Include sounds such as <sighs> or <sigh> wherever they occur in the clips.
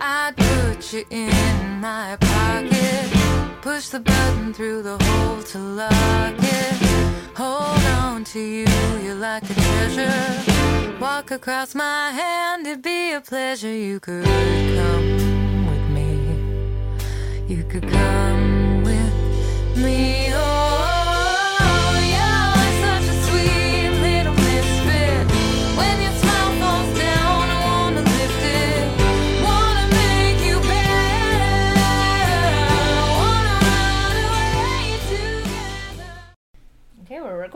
I'd put you in my pocket. Push the button through the hole to lock it. Hold on to you, you're like a treasure. Walk across my hand, it'd be a pleasure. You could come with me. You could come with me.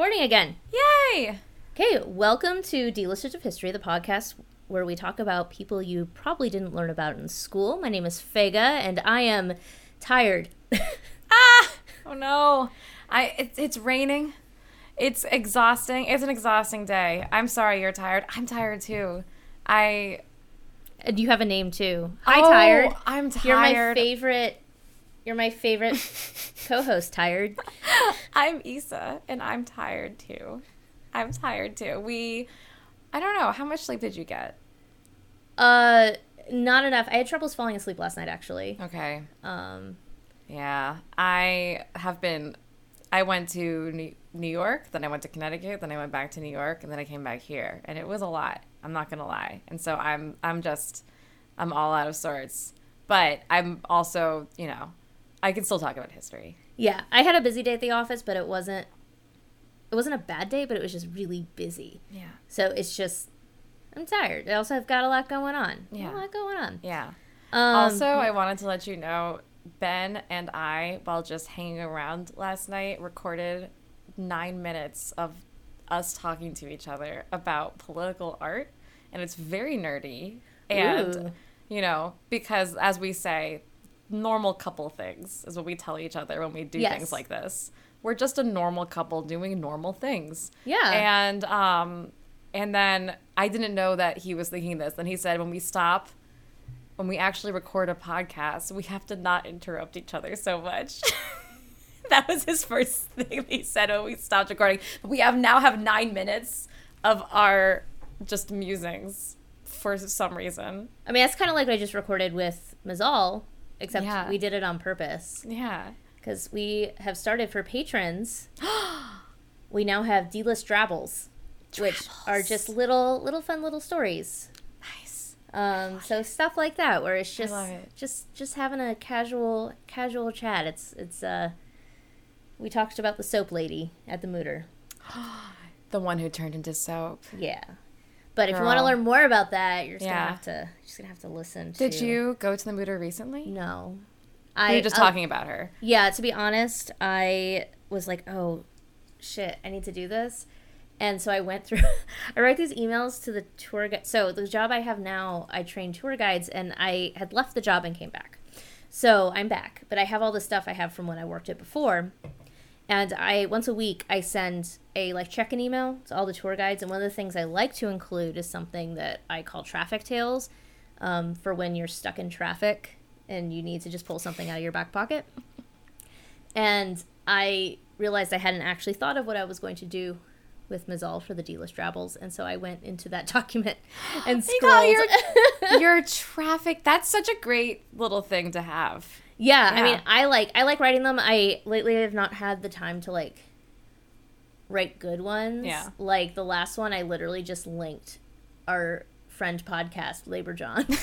Recording again. Yay! Okay, welcome to D-listers of History, the podcast where we talk about people you probably didn't learn about in school. My name is Fega, and I am tired. <laughs> Ah! Oh no. I it's, it's raining. It's exhausting. It's an exhausting day. I'm sorry you're tired. I'm tired too. I and you have a name too. Hi, Oh, tired. I'm tired. You're my favorite. You're my favorite <laughs> co-host. Tired. I'm Issa and I'm tired too. I'm tired too. We I don't know, how much sleep did you get? Uh, not enough. I had troubles falling asleep last night. Actually. Okay. Um, Yeah. I have been I went to New New York, then I went to Connecticut, then I went back to New York, and then I came back here, and it was a lot. I'm not gonna lie, and so I'm I'm just I'm all out of sorts. But I'm also, you know, I can still talk about history. yeah, I had a busy day at the office, but it wasn't. It wasn't a bad day, but it was just really busy. Yeah. So it's just, I'm tired. I also have got a lot going on. Yeah. a lot going on. Yeah. Um, also, I wanted to let you know Ben and I, while just hanging around last night, recorded nine minutes of us talking to each other about political art, and it's very nerdy. And Ooh. you know, because as we say, normal couple things is what we tell each other when we do Yes. things like this. We're just a normal couple doing normal things. Yeah. And um and then I didn't know that he was thinking this. Then he said when we stop when we actually record a podcast, we have to not interrupt each other so much. <laughs> that was his first thing he said when we stopped recording. But we have now have nine minutes of our just musings for some reason. I mean, that's kind of like what I just recorded with Mazal, except Yeah. we did it on purpose Yeah. because we have started for patrons. <gasps> we now have D-list drabbles, which are just little, little fun little stories. Nice. Um, so stuff like that, where it's just, it. just, just having a casual, casual chat. It's, it's. uh We talked about the soap lady at the Mütter. <gasps> The one who turned into soap. Yeah. But if you want to learn more about that, you're just Yeah. gonna have to you're just gonna have to listen. Did you go to the Mütter recently? No. We I were just uh, talking about her. Yeah, to be honest, I was like, oh, shit, I need to do this. And so I went through, <laughs> I write these emails to the tour guide. So the job I have now, I train tour guides, and I had left the job and came back. So I'm back, but I have all the stuff I have from when I worked it before. And I once a week I send a like check-in email to all the tour guides, and one of the things I like to include is something that I call traffic tales, um, for when you're stuck in traffic and you need to just pull something out of your back pocket. And I realized I hadn't actually thought of what I was going to do with Mazal for the D-list Drabbles, and so I went into that <laughs> document and scrolled. <laughs> Your traffic. That's such a great little thing to have. Yeah, I mean, I like I like writing them. I lately have not had the time to like write good ones. Yeah. like the last one, I literally just linked our friend podcast, Labor Jawn. <laughs>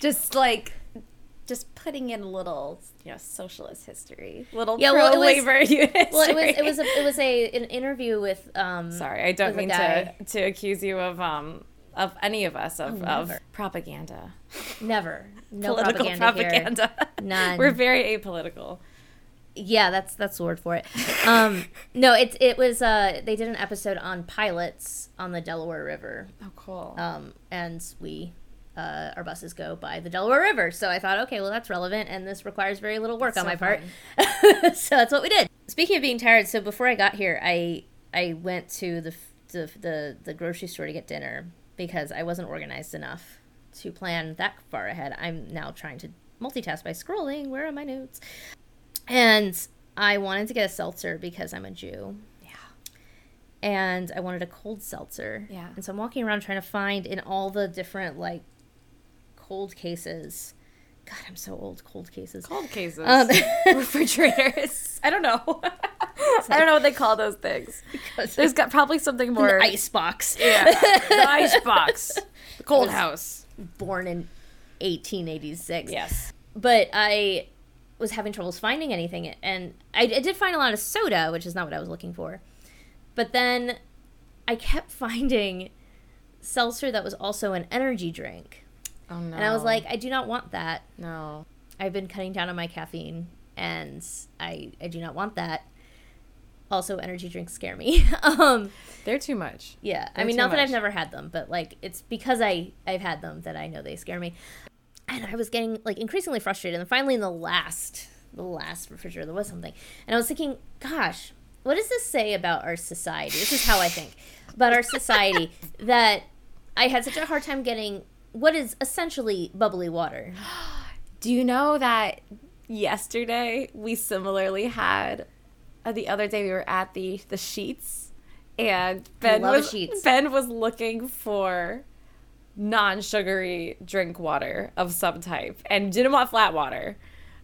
Just like, just putting in a little, you know, socialist history, little Yeah, well, it was- pro-labor <laughs> history. well, it was it was a, it was a an interview with um. Sorry, I don't mean to to accuse you of um of any of us of, of propaganda, Never no political propaganda, propaganda. None. We're very apolitical. Yeah, that's that's the word for it. Um, <laughs> no, it it was uh they did an episode on pilots on the Delaware River, Oh, cool. um, and we uh, our buses go by the Delaware River. So I thought, okay, well that's relevant, and this requires very little work on So my part. <laughs> so that's what we did. Speaking of being tired, so before I got here, I I went to the the the, the grocery store to get dinner because I wasn't organized enough to plan that far ahead. I'm now trying to multitask by scrolling. Where are my notes? And I wanted to get a seltzer because I'm a Jew. Yeah. And I wanted a cold seltzer. Yeah. And so I'm walking around trying to find in all the different like cold cases. God, I'm so old. Cold cases. Cold cases. Um, <laughs> refrigerators. I don't know. <laughs> <laughs> I don't know what they call those things. There's got probably something more. Ice box. Yeah. <laughs> The ice box. The cold house. Born in 1886. Yes. But I was having troubles finding anything, and I, I did find a lot of soda, which is not what I was looking for. But then I kept <laughs> finding seltzer that was also an energy drink. Oh no. And I was like, I do not want that. no. I've been cutting down on my caffeine and I I do not want that. Also energy drinks scare me. <laughs> um They're too much. yeah. I They're mean too not that I've never had them, but like it's because I I've had them that I know they scare me. And I was getting like increasingly frustrated and finally in the last the last refrigerator there was something. And I was thinking, gosh, what does this say about our society? This is how I think about our society <laughs> that I had such a hard time getting what is essentially bubbly water. <gasps> Do you know that yesterday we similarly had uh, the other day we were at the the Sheetz and Ben was Sheetz. Ben was looking for non-sugary drink water of some type and didn't want flat water.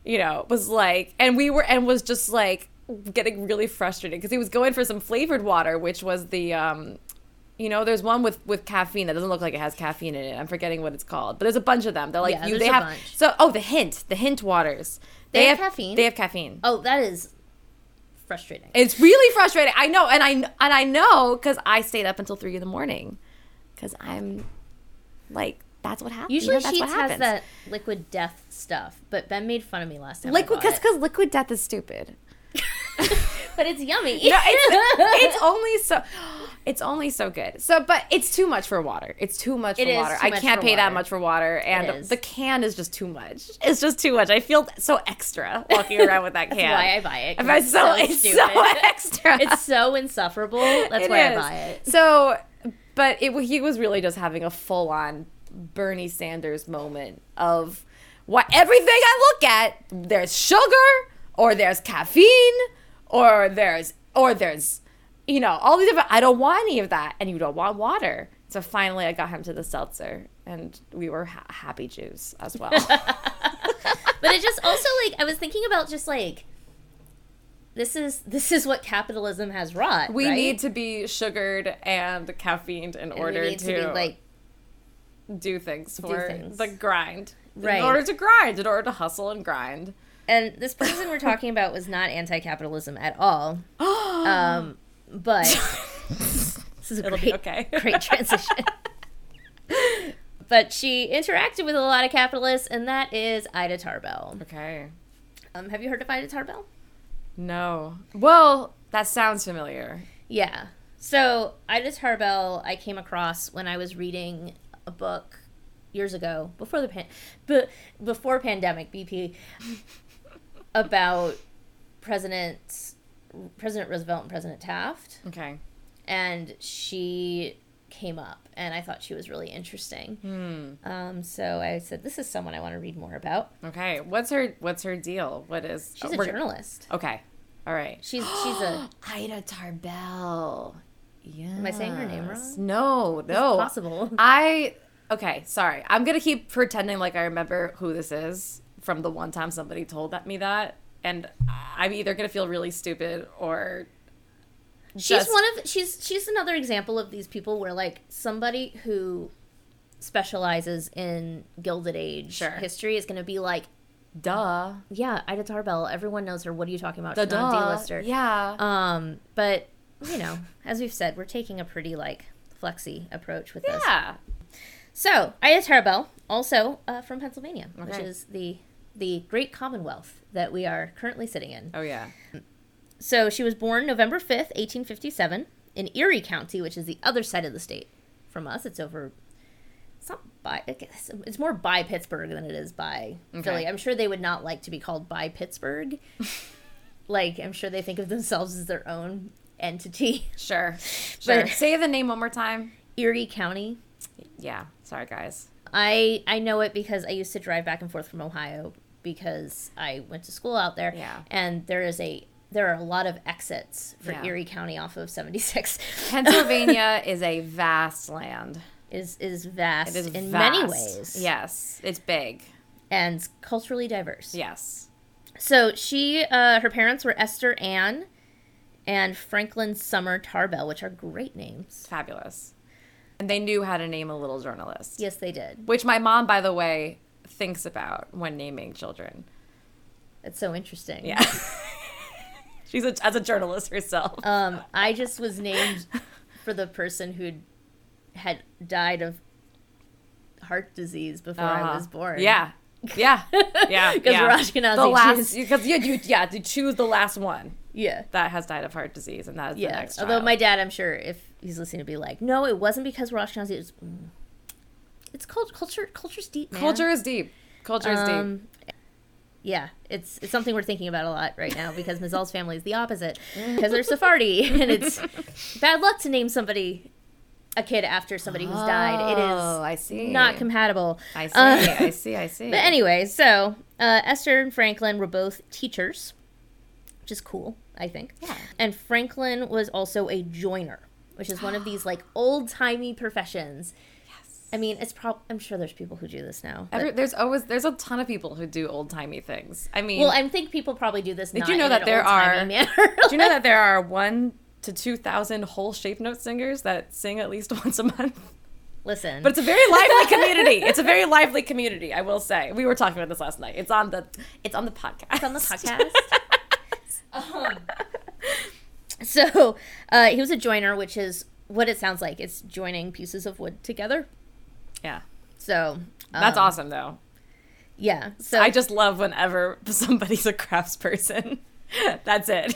You know, was like and we were and was just like getting really frustrated because he was going for some flavored water which was the um you know, there's one with with caffeine that doesn't look like it has caffeine in it. I'm forgetting what it's called, but there's a bunch of them. They're like Yeah, you. there's They a have bunch. so. Oh, the hint, the hint waters. They have caffeine? They have caffeine. Oh, that is frustrating. It's really frustrating. I know, and I and I know because I stayed up until three in the morning because I'm like that's what happens. Usually, you know, that's what Sheetz has that liquid death stuff, but Ben made fun of me last time. Liquid because because liquid death is stupid. <laughs> but it's yummy. No, it's, <laughs> it's only so it's only so good. So, but it's too much for water. It's too much It for water. I much can't pay that much for water, and the can is just too much. It's just too much. I feel so extra <laughs> walking around with that can. That's why I buy it. It's so, so, it's stupid. so <laughs> extra. it's so insufferable. That's It why I buy it. So, but it he was really just having a full on Bernie Sanders moment of what everything I look at, there's sugar or there's caffeine or there's or there's you know all these different. I don't want any of that, and you don't want water. So finally, I got him to the seltzer, and we were ha- happy Jews as well. <laughs> But it just also like I was thinking about just like this is this is what capitalism has wrought. we right? need to be sugared and caffeined in And we order need to, be like do things for things. the grind. Right. In order to grind, in order to hustle and grind. And this person we're talking about was not anti-capitalism at all. <gasps> Um, but <laughs> this is a It'll great, okay. <laughs> great transition. <laughs> but she interacted with a lot of capitalists, and that is Ida Tarbell. Okay. Um, have you heard of Ida Tarbell? No. Well, that sounds familiar. Yeah. So Ida Tarbell, I came across when I was reading a book years ago before the pan, but before pandemic BP about President President Roosevelt and President Taft, Okay. and she came up, and I thought she was really interesting. Hmm. Um, so I said, "This is someone I want to read more about." Okay. What's her What's her deal? What is? She's oh, a journalist. Okay. All right. She's she's a <gasps> Ida Tarbell. Yeah. Am I saying her name wrong? No. No. possible. <laughs> I. Okay. Sorry. I'm gonna keep pretending like I remember who this is from the one time somebody told me that, and I'm either gonna feel really stupid or. she's just- one of she's she's another example of these people where like somebody who specializes in gilded age Sure. history is going to be like Duh. yeah ida tarbell everyone knows her what are you talking about The she's not a duh. d-lister Yeah. um but you know as we've said we're taking a pretty like flexy approach with this yeah. so ida tarbell also uh, from pennsylvania which is the the great commonwealth that we are currently sitting in Oh yeah. So she was born November 5th, 1857, in Erie County, which is the other side of the state from us. It's over. It's not by. It's more by Pittsburgh than it is by Philly. I'm sure they would not like to be called by Pittsburgh. <laughs> like, I'm sure they think of themselves as their own entity. Sure. <laughs> Sure. But- Say the name one more time. Erie County. Yeah. Sorry, guys. I I know it because I used to drive back and forth from Ohio because I went to school out there. Yeah. And there is a there are a lot of exits for Yeah. Erie County off of 76. <laughs> Pennsylvania is a vast land. is is vast It is in vast. many ways. Yes, it's big. and culturally diverse. Yes. So she, uh, her parents were Esther Ann and Franklin Sumner Tarbell, which are great names. Fabulous. And they knew how to name a little journalist. Yes, they did. Which my mom, by the way, thinks about when naming children. It's so interesting. Yeah. <laughs> She's a, as a journalist herself. Um, I just was named for the person who had died of heart disease before I Uh-huh. was born. Yeah. Yeah. <laughs> Yeah. 'Cause yeah. Ashkenazi The last, because you, you, yeah, to choose the last one Yeah. that has died of heart disease, and that is the Yeah. next Although child. my dad, I'm sure, if he's listening, to be like, no, it wasn't because. It was, mm. It's cult- culture. Culture's deep, man. culture is deep. Culture is deep. Um, yeah, it's it's something we're thinking about a lot right now because Mazel's family is the opposite <laughs> because they're Sephardi <laughs> and it's bad luck to name somebody a kid after somebody who's died. It is Oh, I see. not compatible. I see. Uh, I see. I see. But anyway, so uh, Esther and Franklin were both teachers, which is cool, I think. Yeah. And Franklin was also a joiner, which is one of these like old timey professions. I mean, it's prob I'm sure there's people who do this now. Every, there's always there's a ton of people who do old timey things. I mean, well, I think people probably do this. Did <laughs> you know that there are- Manner. do you know that there are one to two thousand whole shape note singers that sing at least <laughs> once a month? Listen, But it's a very lively <laughs> community. It's a very lively community, I will say. We were talking about this last night. It's on the it's on the podcast. It's on the podcast. Um, so uh, he was a joiner, which is what it sounds like. It's joining pieces of wood together. Yeah. So That's um, awesome though. Yeah. So I just love whenever <laughs> somebody's a crafts person. <laughs> That's it.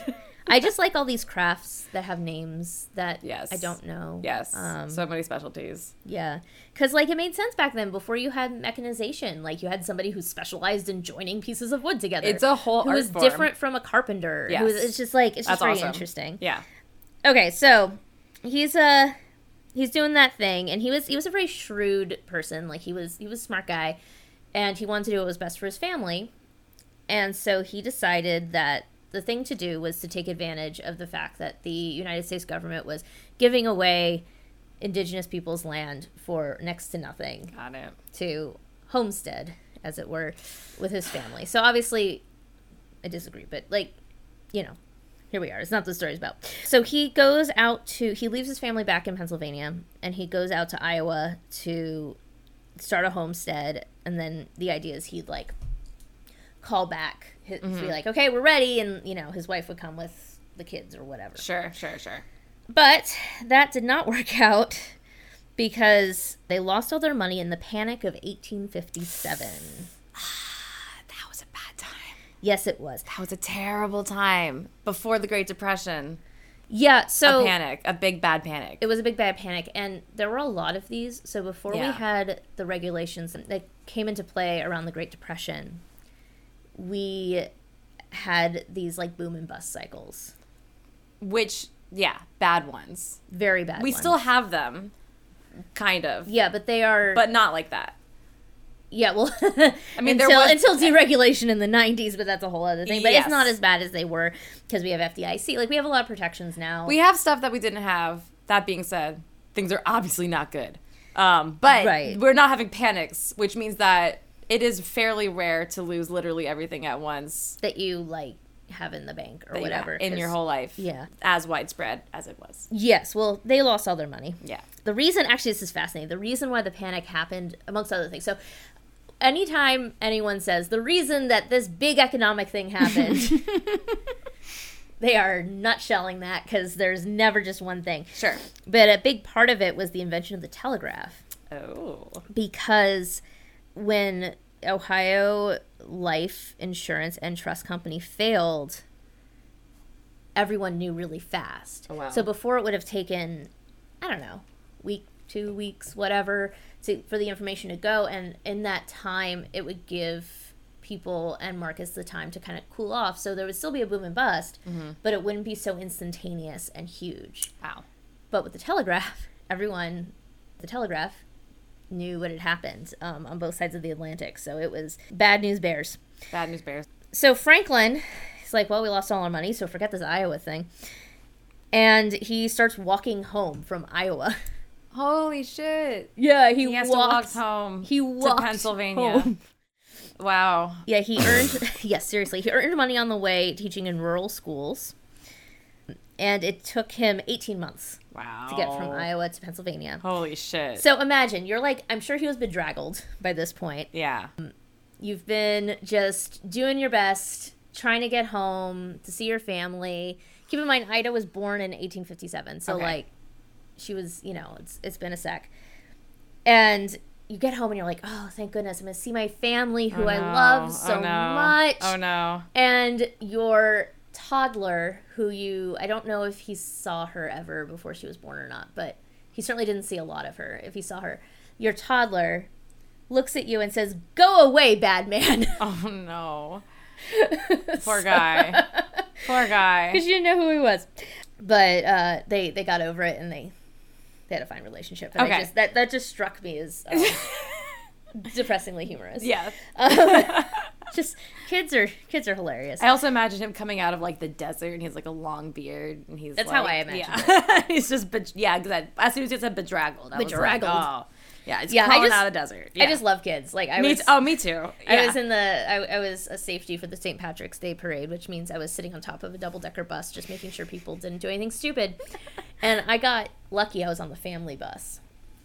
I just like all these crafts that have names that Yes. I don't know. Yes. Um, so many specialties. yeah. Because, like, it made sense back then before you had mechanization. Like, you had somebody who specialized in joining pieces of wood together. It's a whole who art was form. different from a carpenter. Who was, it's just like, it's just That's very awesome. interesting. Yeah. Okay, so he's uh he's doing that thing and he was he was a very shrewd person. Like he was he was a smart guy and he wanted to do what was best for his family. And so he decided that the thing to do was to take advantage of the fact that the United States government was giving away indigenous people's land for next to nothing Got it. to homestead, as it were, with his family. So obviously, I disagree, but like, you know, here we are. It's not the story's about. So he goes out to, he leaves his family back in Pennsylvania and he goes out to Iowa to start a homestead. And then the idea is he'd like call back, his, be mm-hmm. like, okay, we're ready. And, you know, his wife would come with the kids or whatever. Sure, sure, sure. But that did not <laughs> work out because they lost all their money in the panic of 1857. That was a bad time. Yes, it was. That was a terrible time before the Great Depression. Yeah, so a panic, a big bad panic. it was a big bad panic, and there were a lot of these. So before we had the regulations that came into play around the Great Depression, we had these like boom and bust cycles. Which, yeah, bad ones. Very bad. We ones. still have them, kind of, yeah, but they are. but not like that. Yeah, well, I mean, <laughs> until, was- until deregulation in the '90s, but that's a whole other thing. But Yes. it's not as bad as they were because we have FDIC. Like we have a lot of protections now. We have stuff that we didn't have. That being said, things are obviously not good. Um, but Right. we're not having panics, which means that it is fairly rare to lose literally everything at once that you like have in the bank or that whatever in your whole life. Yeah. As widespread as it was. Yes, well, they lost all their money. Yeah. The reason, actually, this is fascinating. The reason why the panic happened, amongst other things. So, anytime anyone says the reason that this big economic thing happened, <laughs> they are nutshelling that because there's never just one thing. Sure. But a big part of it was the invention of the telegraph Oh. because when Ohio Life Insurance and Trust Company failed, everyone knew really fast. Oh, wow. So before it would have taken, I don't know, week, two weeks, whatever, to for the information to go, and in that time, it would give people and markets the time to kind of cool off. So there would still be a boom and bust, Mm-hmm. but it wouldn't be so instantaneous and huge. Wow. But with the telegraph, <laughs> everyone, the telegraph, knew what had happened um, on both sides of the Atlantic. So it was bad news bears. Bad news bears. So Franklin is like, well, we lost all our money, so forget this Iowa thing. And he starts walking home from Iowa. <laughs> Holy shit. Yeah, he, He has walked to walk home He walked to Pennsylvania. home. Wow. Yeah, he earned <laughs> yes, seriously. He earned money on the way teaching in rural schools. And it took him 18 months Wow. to get from Iowa to Pennsylvania. Holy shit. So imagine, you're like I'm sure he was bedraggled by this point. yeah. You've been just doing your best, trying to get home to see your family. Keep in mind Ida was born in 1857. So Okay. like she was, you know, it's it's been a sec. And you get home and you're like, "Oh, thank goodness. I'm going to see my family who Oh, I no. love Oh, so no. much." Oh no. and your toddler who you i don't know if he saw her ever before she was born or not but he certainly didn't see a lot of her if he saw her your toddler looks at you and says go away bad man <laughs> Oh no. <laughs> Poor guy. Poor guy. <laughs> because you didn't know who he was but uh, they they got over it and they they had a fine relationship and I Okay. just, that that just struck me as um, <laughs> depressingly humorous Yeah. Um, just kids are kids are hilarious I also imagine him coming out of like the desert and he has like a long beard and he's That's like, how I imagine yeah. <laughs> he's just be- yeah, because as soon as you said bedraggled, I was like, Bedraggled. oh. Yeah, it's Yeah, I crawling just- out of the desert. i just love kids like i me was t- oh, me too. Yeah. I was in the I, I was a safety for the St. Patrick's Day parade, which means I was sitting on top of a double decker bus, just making sure people didn't do anything stupid. <laughs> and I got lucky; I was on the family bus,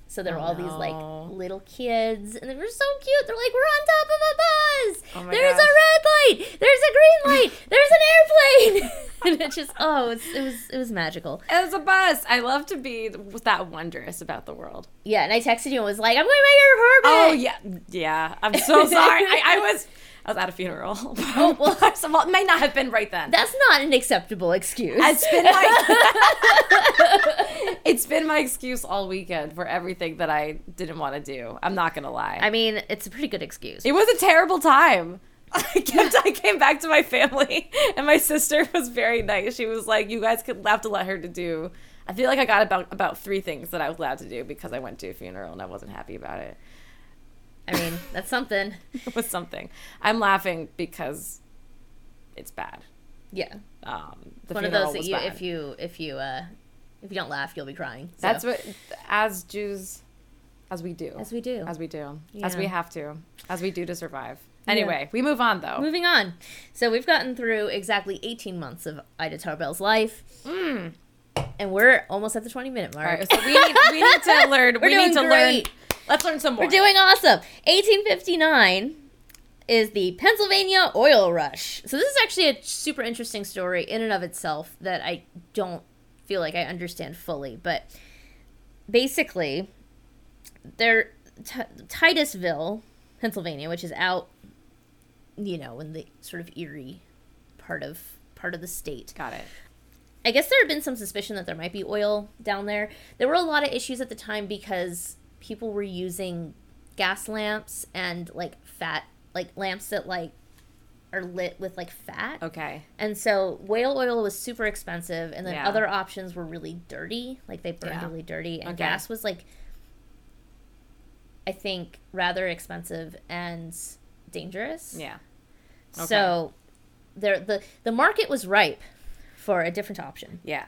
so there were oh, all these like little kids, and they were so cute. They're like, "We're on top of a bus. Oh There's gosh. a red light. There's a green light. There's an airplane." <laughs> it just oh, it was, it was it was magical. As a bus, I love to be that wondrous about the world. Yeah, and I texted you and was like, "I'm going to make your Oh yeah, yeah. I'm so <laughs> sorry. I, I was I was at a funeral. <laughs> Oh, well. <laughs> so, well, it may not have been right then. That's not an acceptable excuse. It's been my It's been my excuse all weekend for everything that I didn't want to do. I'm not gonna lie. I mean, it's a pretty good excuse. it was a terrible time. I kept I came back to my family <laughs> and my sister was very nice. She was like, You guys could have to let her to do I feel like I got about about three things that I was allowed to do because I went to a funeral and I wasn't happy about it. I mean, that's something. <laughs> It was something. I'm laughing because it's bad. Yeah. Um, the one of funeral those that you bad. if you if you uh if you don't laugh you'll be crying So- That's what, as Jews, as we do, as we do as we do, as we have to, as we do to survive. Anyway, we move on though. moving on so we've gotten through exactly 18 months of ida tarbell's life and we're almost at the 20 minute mark Mm. Right, so we need, we need to <laughs> learn. we doing need to great. learn. Let's learn some more. we're doing awesome 1859 is the pennsylvania oil rush so this is actually a super interesting story in and of itself that i don't feel like i understand fully but basically there T- titusville pennsylvania which is out you know in the sort of erie part of part of the state Got it. I guess there had been some suspicion that there might be oil down there. There were a lot of issues at the time because people were using gas lamps and like fat, like lamps that like are lit with like fat. Okay. And so whale oil was super expensive, and then Yeah. other options were really dirty, like they burned Yeah. really dirty, and Okay. gas was like, I think, rather expensive and dangerous. Yeah. Okay. So, there the the market was ripe for a different option. Yeah.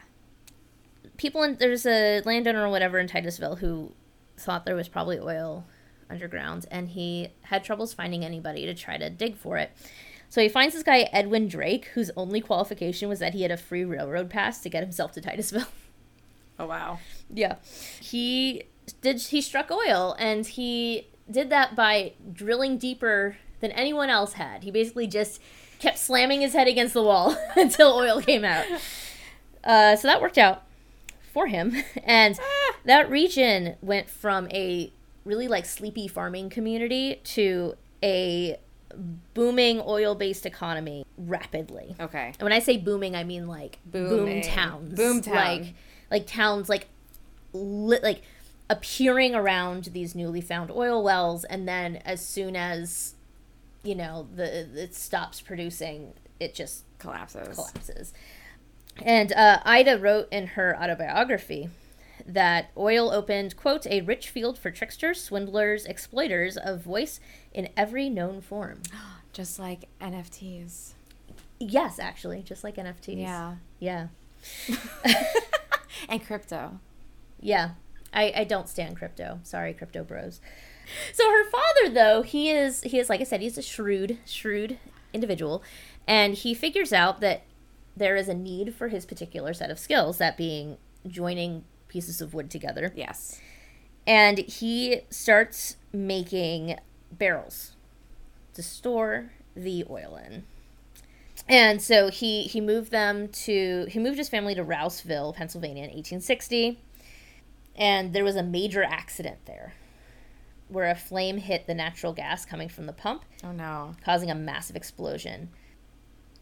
People in there's a landowner or whatever in Titusville who thought there was probably oil underground, and he had troubles finding anybody to try to dig for it. So he finds this guy Edwin Drake, whose only qualification was that he had a free railroad pass to get himself to Titusville. <laughs> Oh wow. Yeah. He did he struck oil and he did that by drilling deeper than anyone else had. He basically just kept slamming his head against the wall <laughs> until oil came out. Uh, so that worked out for him. <laughs> And that region went from a really like sleepy farming community to a booming oil-based economy rapidly. Okay. And when I say booming, I mean like boom towns, Boom town. like like towns like lit like appearing around these newly found oil wells, and then as soon as you know the it stops producing, it just Collapses. collapses. And uh, Ida wrote in her autobiography that oil opened, quote, a rich field for tricksters, swindlers, exploiters of voice in every known form. <gasps> Just like NFTs. Yes, actually, just like NFTs. Yeah. Yeah. <laughs> And crypto. Yeah. I, I don't stand crypto. Sorry, crypto bros. So her father, though, he is he is like I said, he's a shrewd, shrewd individual, and he figures out that there is a need for his particular set of skills, that being joining pieces of wood together. Yes. And he starts making barrels to store the oil in. And so he he moved them to he moved his family to Rouseville, Pennsylvania in 1860. And there was a major accident there where a flame hit the natural gas coming from the pump, Oh no. causing a massive explosion.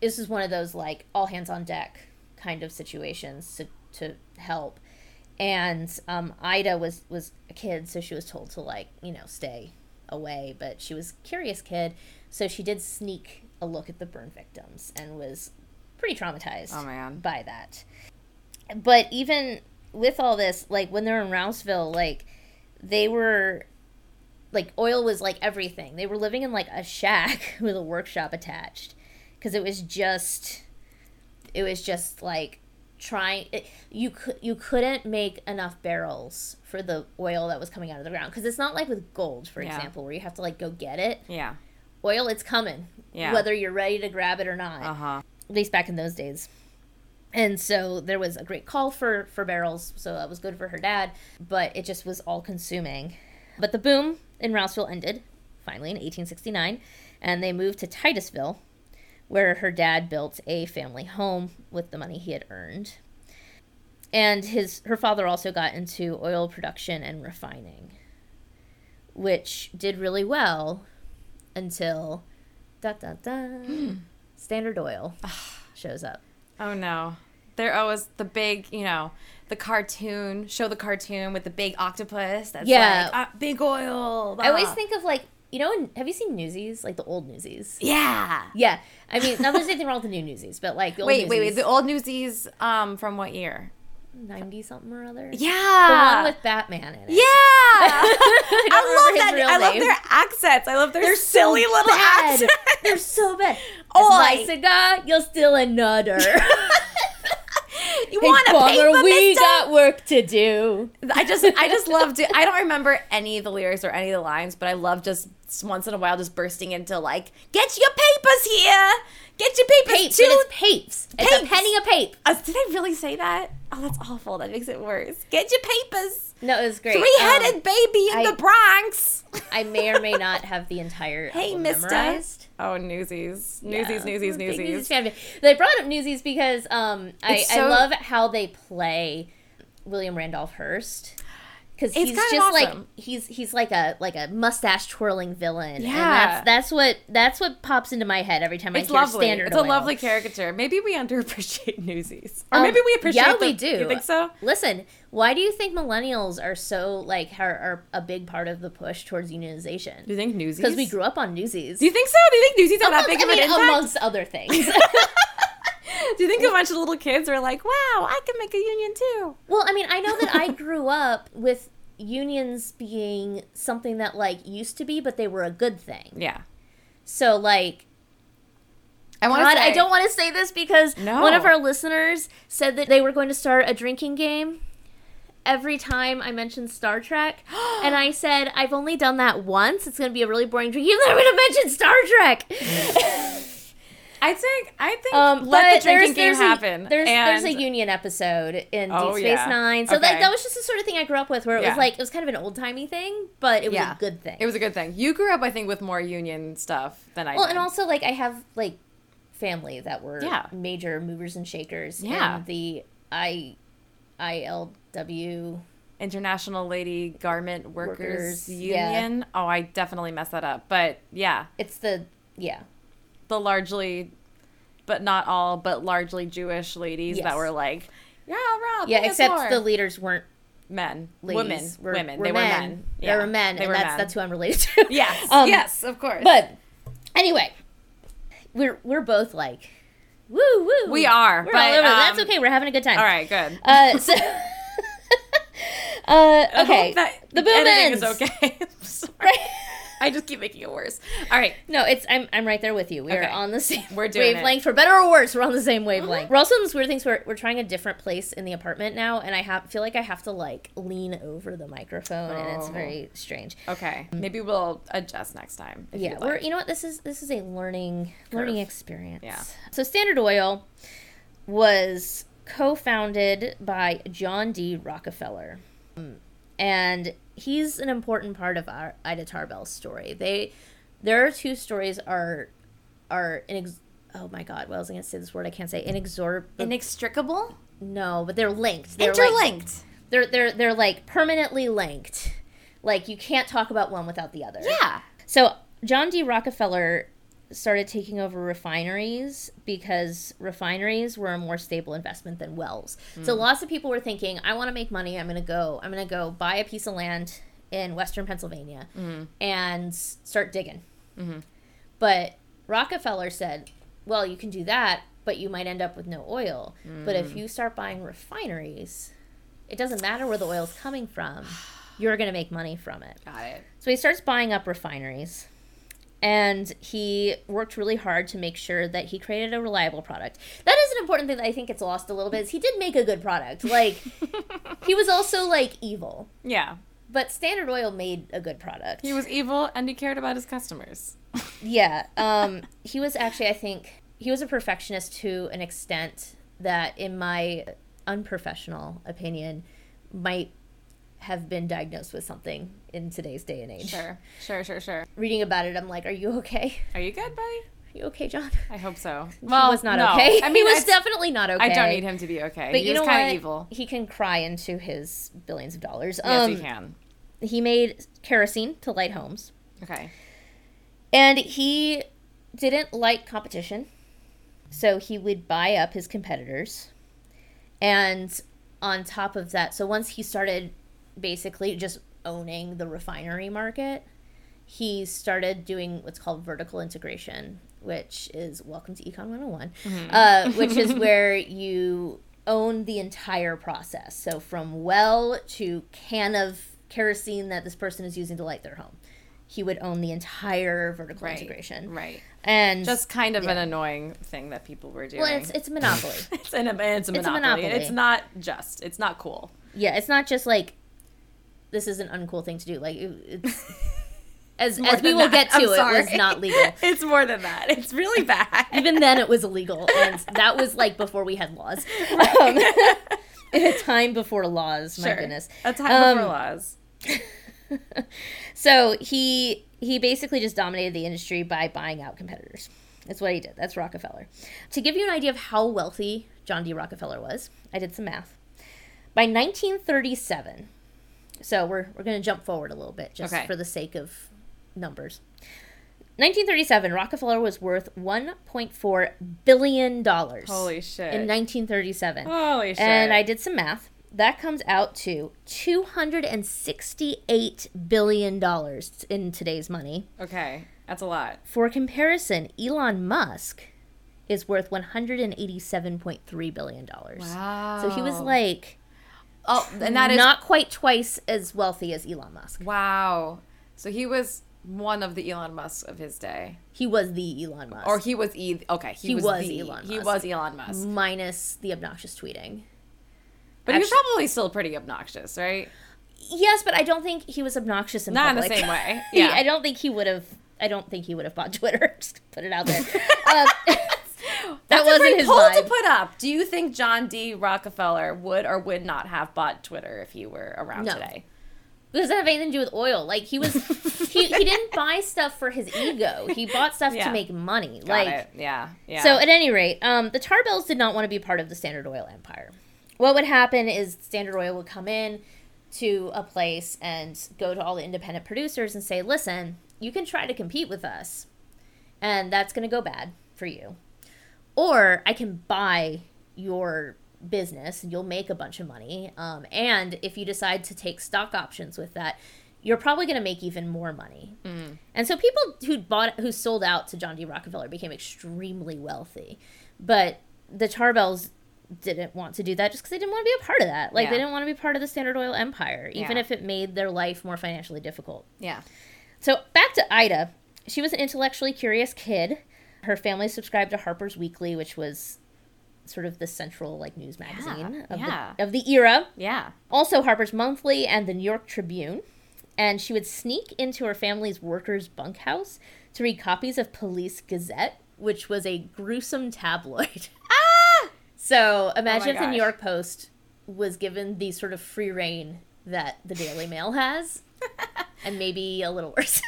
This is one of those like all hands on deck kind of situations to, to help. And um, Ida was was a kid, so she was told to like you know stay away. But she was a curious kid, so she did sneak a look at the burn victims and was pretty traumatized Oh man. by that. But even with all this, like when they're in Rouseville, like they were like oil was like everything. They were living in like a shack <laughs> with a workshop attached because it was just it was just like trying it, you could you couldn't make enough barrels for the oil that was coming out of the ground because it's not like with gold for Yeah. example where you have to like go get it Yeah. oil it's coming Yeah. whether you're ready to grab it or not Uh huh. at least back in those days. And so there was a great call for for barrels, so that was good for her dad, but it just was all consuming. But the boom in Rouseville ended finally in 1869, and they moved to Titusville, where her dad built a family home with the money he had earned. And his her father also got into oil production and refining, which did really well until da da da Standard Oil ah. shows up. Oh no. They're always the big, you know, the cartoon, show the cartoon with the big octopus that's Yeah. like, ah, big oil. I always ah." think of like you know, have you seen Newsies? Like the old Newsies. Yeah. Yeah, I mean, not that there's anything wrong with the new Newsies, but like the old Wait, wait, wait. Newsies, The old Newsies um from what year? ninety something or other. Yeah. the one with Batman in it. Yeah. <laughs> I, don't love that. I love name. their accents. I love their They're silly so little bad. accents. They're so bad. <laughs> Oh, cigar. You're still a nutter. <laughs> you Hey, want a bummer, paper, we got work to do. I just I just love to I don't remember any of the lyrics or any of the lines, but I love just once in a while just bursting into like, get your papers here. Get your papers Papes. And it's papes. It's a penny a pape. Uh, did I really say that? Oh, that's awful. That makes it worse. Get your papers. No, it was great. Three headed Um, baby in I- the Bronx. I may or may not have the entire <laughs> Hey, mister. Oh, Newsies. Newsies, Yeah. Newsies, big Newsies. fan. They brought up Newsies because um, I, It's I love how they play William Randolph Hearst. Because It's he's kind of just like he's he's like a like a mustache twirling villain. and Yeah. that's that's what that's what pops into my head every time It's I hear lovely. Standard It's a Oil. lovely caricature. Maybe we underappreciate <laughs> Newsies, or Um, maybe we appreciate. yeah, the- we do. You think so? Listen, why do you think millennials are so like are, are a big part of the push towards unionization? Do you think Newsies? Because we grew up on Newsies. Do you think so? Do you think Newsies that Amongst- big of I an mean, impact? amongst other things. <laughs> <laughs> Do you think a bunch of little kids are like, "Wow, I can make a union too"? Well, I mean, I know that I grew up with unions being something that like used to be, but they were a good thing. Yeah. So like I want to. I don't want to say this because No. one of our listeners said that they were going to start a drinking game every time I mentioned Star Trek. <gasps> and I said, I've only done that once. It's going to be a really boring drink. You're <laughs> never going to mention Star Trek. Mm. I think. I think. Um, let the drinking there's, game there's happen. A, there's there's a union episode in Oh, Deep Space yeah. Nine, so Okay. like that was just the sort of thing I grew up with, where it Yeah. was like it was kind of an old timey thing, but it was Yeah. a good thing. It was a good thing. You grew up, I think, with more union stuff than I well, did. and also like I have like family that were Yeah. major movers and shakers Yeah. in the I ILW. International Lady Garment Workers, Workers, yeah. Union. Oh, I definitely messed that up. But yeah, It's the yeah the largely, but not all, but largely Jewish ladies Yes. that were like, yeah, Rob, yeah. Except more." the leaders weren't men, ladies. women, were, women. were they men. were men. They were men, They and were that's men. that's who I'm related to. <laughs> Yes, <laughs> Um, yes, of course. But anyway, we're we're both like, woo woo. We are, We're but, over. That's um, okay. We're having a good time. all right, good. Uh, so, <laughs> uh, okay. the boom ends. is okay. Right. I just keep making it worse. All right. No, it's I'm I'm right there with you. We Okay. are on the same We're doing it. wavelength for better or worse. We're on the same mm-hmm. wavelength. We're also in this weird things where we're trying a different place in the apartment now, and I have feel like I have to like lean over the microphone, and it's Oh. very strange. Okay. Maybe we'll adjust next time. yeah, we're like. you know what this is this is a learning learning experience. Yeah. So Standard Oil was co-founded by John D. Rockefeller. And he's an important part of our Ida Tarbell's story. They their two stories are are inex- oh my god, what was I gonna say this word I can't say inexorable inextricable, no, but they're linked. They're like- interlinked. they're they're they're like permanently linked. Like you can't talk about one without the other. yeah. So John D. Rockefeller started taking over refineries because refineries were a more stable investment than wells. So hmm. lots of people were thinking, I want to make money. I'm going to go. I'm going to go buy a piece of land in Western Pennsylvania mm-hmm. and start digging. Mm-hmm. But Rockefeller said, well, you can do that, but you might end up with no oil. But if mm. you start buying refineries, it doesn't matter where the oil's coming from. <sighs> You're going to make money from it. Got it. So he starts buying up refineries. And he worked really hard to make sure that he created a reliable product. That is an important thing that I think gets lost a little bit. Is he did make a good product. Like <laughs> he was also like evil, Yeah. but Standard Oil made a good product. He was evil and he cared about his customers. <laughs> Yeah. Um, he was actually, I think, he was a perfectionist to an extent that, in my unprofessional opinion, might have been diagnosed with something in today's day and age. Sure. Sure, sure, sure. Reading about it, I'm like, are you okay? Are you good, buddy? Are you okay, John? I hope so. <laughs> he was not no. okay. I mean, he was it's- definitely not okay. I don't need him to be okay. But he you know kind of evil. He can cry into his billions of dollars. Yes, um, he can. he made kerosene to light homes. Okay. And he didn't like competition. So he would buy up his competitors. And on top of that, so once he started basically just owning the refinery market, he started doing what's called vertical integration, which is welcome to Econ 101, uh, which is <laughs> where you own the entire process. So from well to can of kerosene that this person is using to light their home. He would own the entire vertical Right. integration. Right. And Just kind of an annoying thing that people were doing. well, it's it's monopoly. <laughs> it's, an, it's, a, It's a monopoly. monopoly. It's not just. It's not cool. yeah, it's not just like this is an uncool thing to do. Like it's <laughs> as as we will that. get to, I'm it was not legal. <laughs> it's more than that. It's really <laughs> bad. Even then, it was illegal, and that was like before we had laws. Um, in a time before laws, my Sure. goodness. A time Um, before laws. So he he basically just dominated the industry by buying out competitors. That's what he did. That's Rockefeller. To give you an idea of how wealthy John D. Rockefeller was, I did some math. By 1937, so we're we're going to jump forward a little bit just Okay. for the sake of numbers. 1937, Rockefeller was worth 1.4 billion dollars. Holy shit. In 1937. Holy shit. And I did some math. That comes out to $268 billion in today's money. Okay. That's a lot. For comparison, Elon Musk is worth $187.3 billion. Wow. So he was like Oh, and that is not quite twice as wealthy as Elon Musk. wow. So he was one of the Elon Musk of his day, He was the Elon Musk. or he was e- okay. He, He was, was the, Elon He was Elon Musk, minus the obnoxious tweeting. but he was probably still pretty obnoxious, right? Yes, but I don't think he was obnoxious in Not in the same way. He- <laughs> Yeah. I don't think he would have. I don't think he would have bought Twitter. <laughs> Just put it out there. <laughs> Um, That's wasn't a great his poll to put up. Do you think John D. Rockefeller would or would not have bought Twitter if he were around No. today? does that have anything to do with oil? Like he was, he, he <laughs> didn't buy stuff for his ego. He bought stuff Yeah. to make money. Got like it. Yeah. Yeah. So at any rate, um, the Tarbells did not want to be part of the Standard Oil empire. What would happen is Standard Oil would come in to a place and go to all the independent producers and say, "Listen, you can try to compete with us, and that's going to go bad for you, or I can buy your." business and you'll make a bunch of money um, and if you decide to take stock options with that you're probably going to make even more money and so people who bought who sold out to John D. Rockefeller became extremely wealthy. But the Tarbells didn't want to do that just because they didn't want to be a part of that. Like they didn't want to be part of the Standard Oil empire, even Yeah. if it made their life more financially difficult. yeah. So back to Ida. She was an intellectually curious kid. Her family subscribed to Harper's Weekly, which was sort of the central like news magazine of, yeah. The, of the era. Yeah. Also Harper's Monthly and the New York Tribune. And she would sneak into her family's workers' bunkhouse to read copies of Police Gazette, which was a gruesome tabloid. <laughs> Ah! So imagine if the New. York Post was given the sort of free reign that the Daily Mail has, <laughs> and maybe a little worse.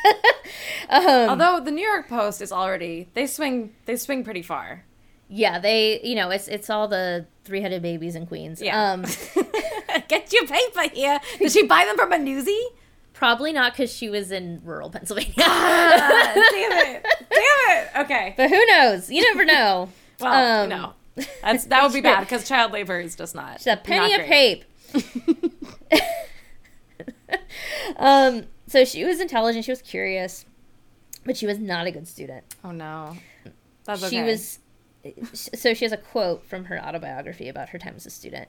<laughs> um, Although the New York Post is already they swing they swing pretty far. yeah, they you know it's it's all the three headed babies and Queens. Yeah. Um, <laughs> Get your paper here. Did she buy them from a newsie? probably not because she was in rural Pennsylvania. Ah, damn it! Damn it! Okay. but who knows? You never know. Well, Um, no, that's that would be bad because child labor is just not. She's a penny not of great. pape. Um, so she was intelligent. She was curious, but she was not a good student. Oh no, that's okay. She was. So she has a quote from her autobiography about her time as a student.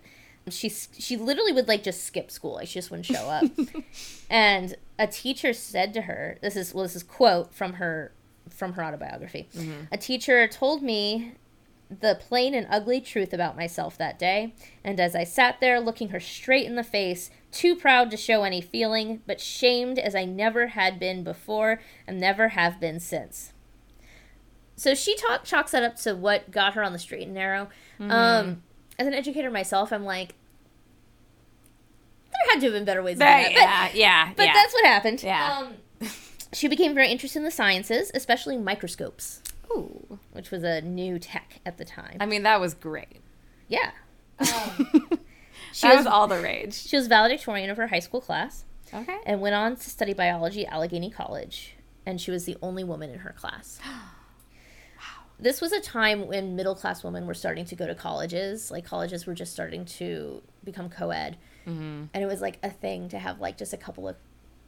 She she literally would like just skip school. Like she just wouldn't show up. <laughs> and a teacher said to her, "This is well, this is quote from her from her autobiography. A teacher told me the plain and ugly truth about myself that day, and as I sat there looking her straight in the face, too proud to show any feeling, but shamed as I never had been before and never have been since. So she talk, chalks that up to what got her on the straight and narrow. Um, as an educator myself, I'm like, there had to have been better ways to do That- that. But, yeah, yeah, but yeah. that's what happened. Yeah. Um, she became very interested in the sciences, especially microscopes, Ooh. which was a new tech at the time. I mean, that was great. yeah. Um, <laughs> she that was, was all the rage. she was valedictorian of her high school class Okay. and went on to study biology at Allegheny College. And she was the only woman in her class. <gasps> This was a time when middle class women were starting to go to colleges. Like colleges were just starting to become co ed. Mm-hmm. And it was like a thing to have like just a couple of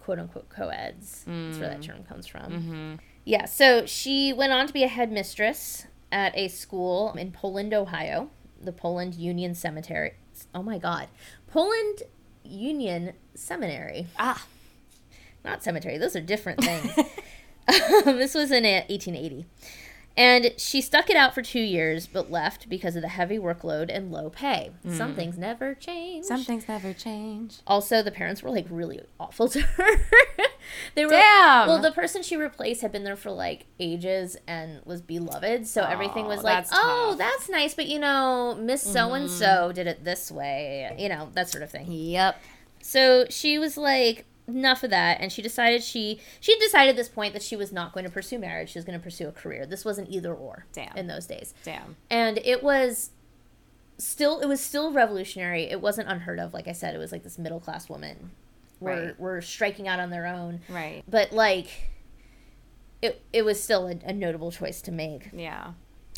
quote unquote co eds. That's where that mm. term comes from. Mm-hmm. Yeah, so she went on to be a headmistress at a school in Poland, Ohio, the Poland Union Cemetery. Oh my God. Poland Union Seminary Ah. not cemetery. Those are different things. <laughs> um, this was in uh, 1880. And she stuck it out for two years, but left because of the heavy workload and low pay. Mm. Some things never change. Some things never change. Also, the parents were like really awful to her. <laughs> they were Damn. well. The person she replaced had been there for like ages and was beloved, so everything was like, that's "Oh, tough. that's nice," but you know, Miss So and So did it this way, you know, that sort of thing. Yep. So she was like, enough of that, and she decided she she decided at this point that she was not going to pursue marriage. She was going to pursue a career. This wasn't either or Damn. in those days, Damn. and it was still it was still revolutionary. It wasn't unheard of. Like I said, it was like this middle class woman were Right. were striking out on their own, Right. but like. It, it was still a, a notable choice to make. Yeah.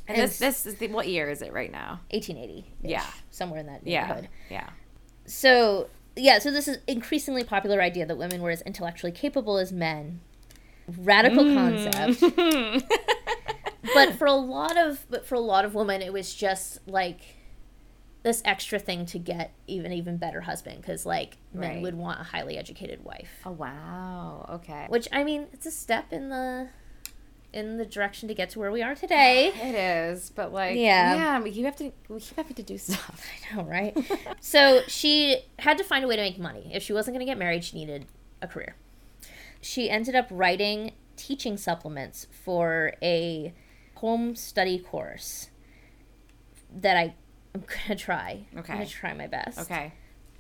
And And this this is the, what year is it right now? 1880. Yeah. Somewhere in that Yeah. neighborhood. Yeah. So yeah, so this is increasingly popular idea that women were as intellectually capable as men. Radical mm. concept. <laughs> but for a lot of but for a lot of women it was just like this extra thing to get even even better husband because like men Right. would want a highly educated wife Oh wow. Okay. which i mean it's a step in the in the direction to get to where we are today <sighs> It is, but like Yeah. yeah, we keep have to we keep having to do stuff. <laughs> I know, right? so she had to find a way to make money. If she wasn't going to get married, she needed a career. She ended up writing teaching supplements for a home study course that I I'm gonna try. Okay, I'm gonna try my best. Okay.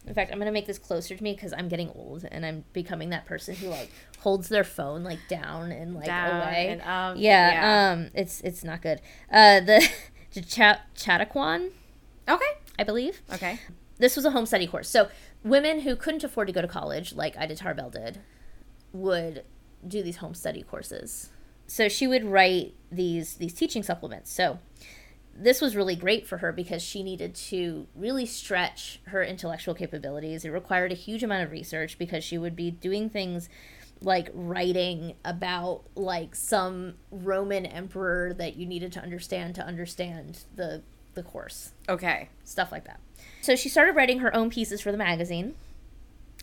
In fact, I'm gonna make this closer to me because I'm getting old and I'm becoming that person who like holds their phone like down and like Down away. and up, yeah, yeah. Um, it's it's not good. Uh, the <laughs> Ch- Chautauquan, Okay. I believe Okay. this was a home study course. So women who couldn't afford to go to college, like Ida Tarbell did, would do these home study courses. So she would write these these teaching supplements. So this was really great for her because she needed to really stretch her intellectual capabilities. It required a huge amount of research because she would be doing things like writing about like some Roman emperor that you needed to understand to understand the the course Okay. stuff like that. So she started writing her own pieces for the magazine,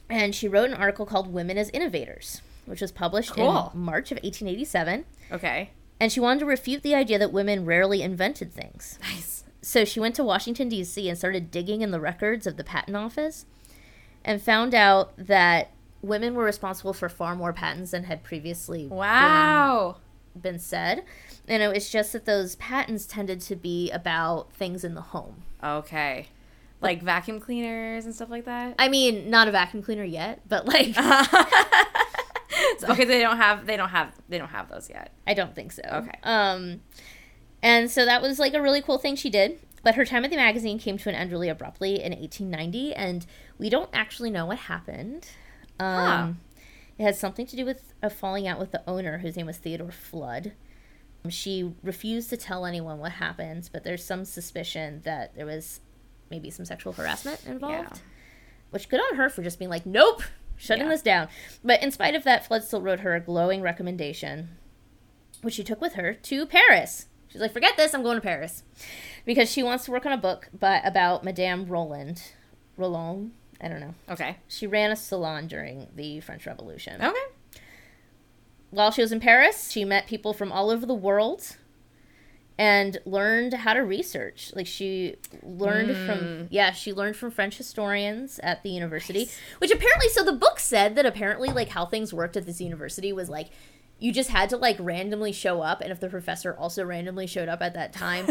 and she wrote an article called Women as Innovators, which was published Cool. in March of 1887. Okay. And she wanted to refute the idea that women rarely invented things. Nice. So she went to Washington, D.C., and started digging in the records of the patent office and found out that women were responsible for far more patents than had previously been- been said. And it was just that those patents tended to be about things in the home. Okay. Like vacuum cleaners and stuff like that. I mean, not a vacuum cleaner yet, but like, <laughs> <laughs> okay, they don't have they don't have they don't have those yet. I don't think so. Okay. Um, and so that was like a really cool thing she did. But her time at the magazine came to an end really abruptly in 1890, and we don't actually know what happened. Um, It has something to do with a falling out with the owner, whose name was Theodore Flood. She refused to tell anyone what happened, but there's some suspicion that there was maybe some sexual harassment involved. Yeah. Which good on her for just being like, nope, shutting Yeah. this down. But in spite of that, Flood still wrote her a glowing recommendation, which she took with her to Paris. She's like, forget this, I'm going to Paris. Because she wants to work on a book by, about Madame Roland. Roland? I don't know. Okay. She ran a salon during the French Revolution. Okay. While she was in Paris, she met people from all over the world and learned how to research. Like she learned from hmm. yeah, she learned from French historians at the university, which apparently so the book said that apparently like how things worked at this university was like you just had to like randomly show up and if the professor also randomly showed up at that time,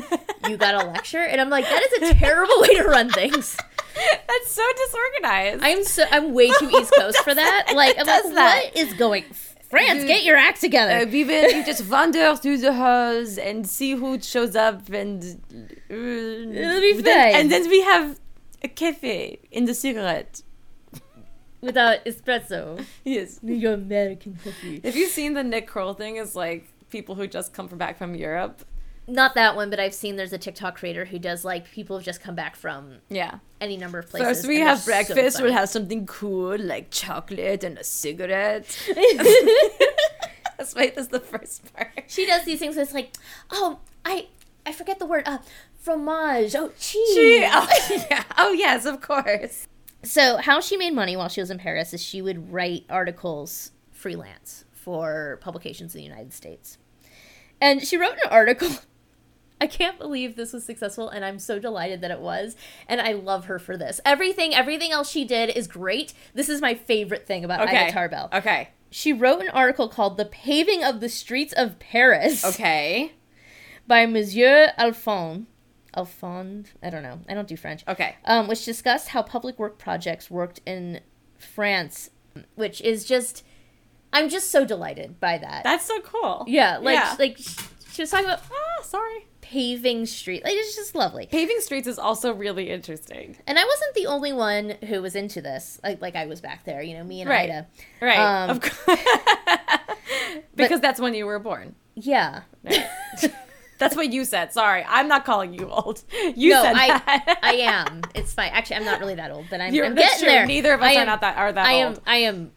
you got a lecture and I'm like that is a terrible way to run things. <laughs> That's so disorganized. I'm so I'm way too East Coast for <laughs> that. Like I'm like that? what is going France, Dude. get your act together. Uh, we will just wander through the halls and see who shows up, and uh, It'll be then- and then we have a cafe in the cigarette. Without espresso. Yes. Your American coffee. Have you seen the Nick Kroll thing? Is like people who just come from back from Europe. Not that one, but I've seen there's a TikTok creator who does like people have just come back from Yeah. any number of places. First we have they're so breakfast. we'll have something cool like chocolate and a cigarette. <laughs> <laughs> that's wait. That's the first part. she does these things. It's like, oh, I I forget the word. Uh, fromage. Oh, cheese. Gee, oh, <laughs> yeah. oh yes, of course. So how she made money while she was in Paris is she would write articles freelance for publications in the United States. And she wrote an article. <laughs> I can't believe this was successful and I'm so delighted that it was. And I love her for this. Everything everything else she did is great. This is my favorite thing about Okay. Ida Tarbell. Okay. She wrote an article called The Paving of the Streets of Paris Okay. <laughs> by Monsieur Alphonse. Alphonse? I don't know. I don't do French Okay. um, which discussed how public work projects worked in France, which is just, I'm just so delighted by that. That's so cool. yeah, like Yeah. like she was talking about Ah, sorry. Paving street, like it's just lovely. Paving streets is also really interesting. And I wasn't the only one who was into this. Like like I was back there, you know, me and Right. Ida. Right. Um, of course. <laughs> because that's when you were born. Yeah. <laughs> That's what you said. Sorry, I'm not calling you old. <laughs> You no, said I that. I am. It's fine. Actually, I'm not really that old, but I'm, You're- I'm getting true. there. Neither of us I are not that are that I old. am. I am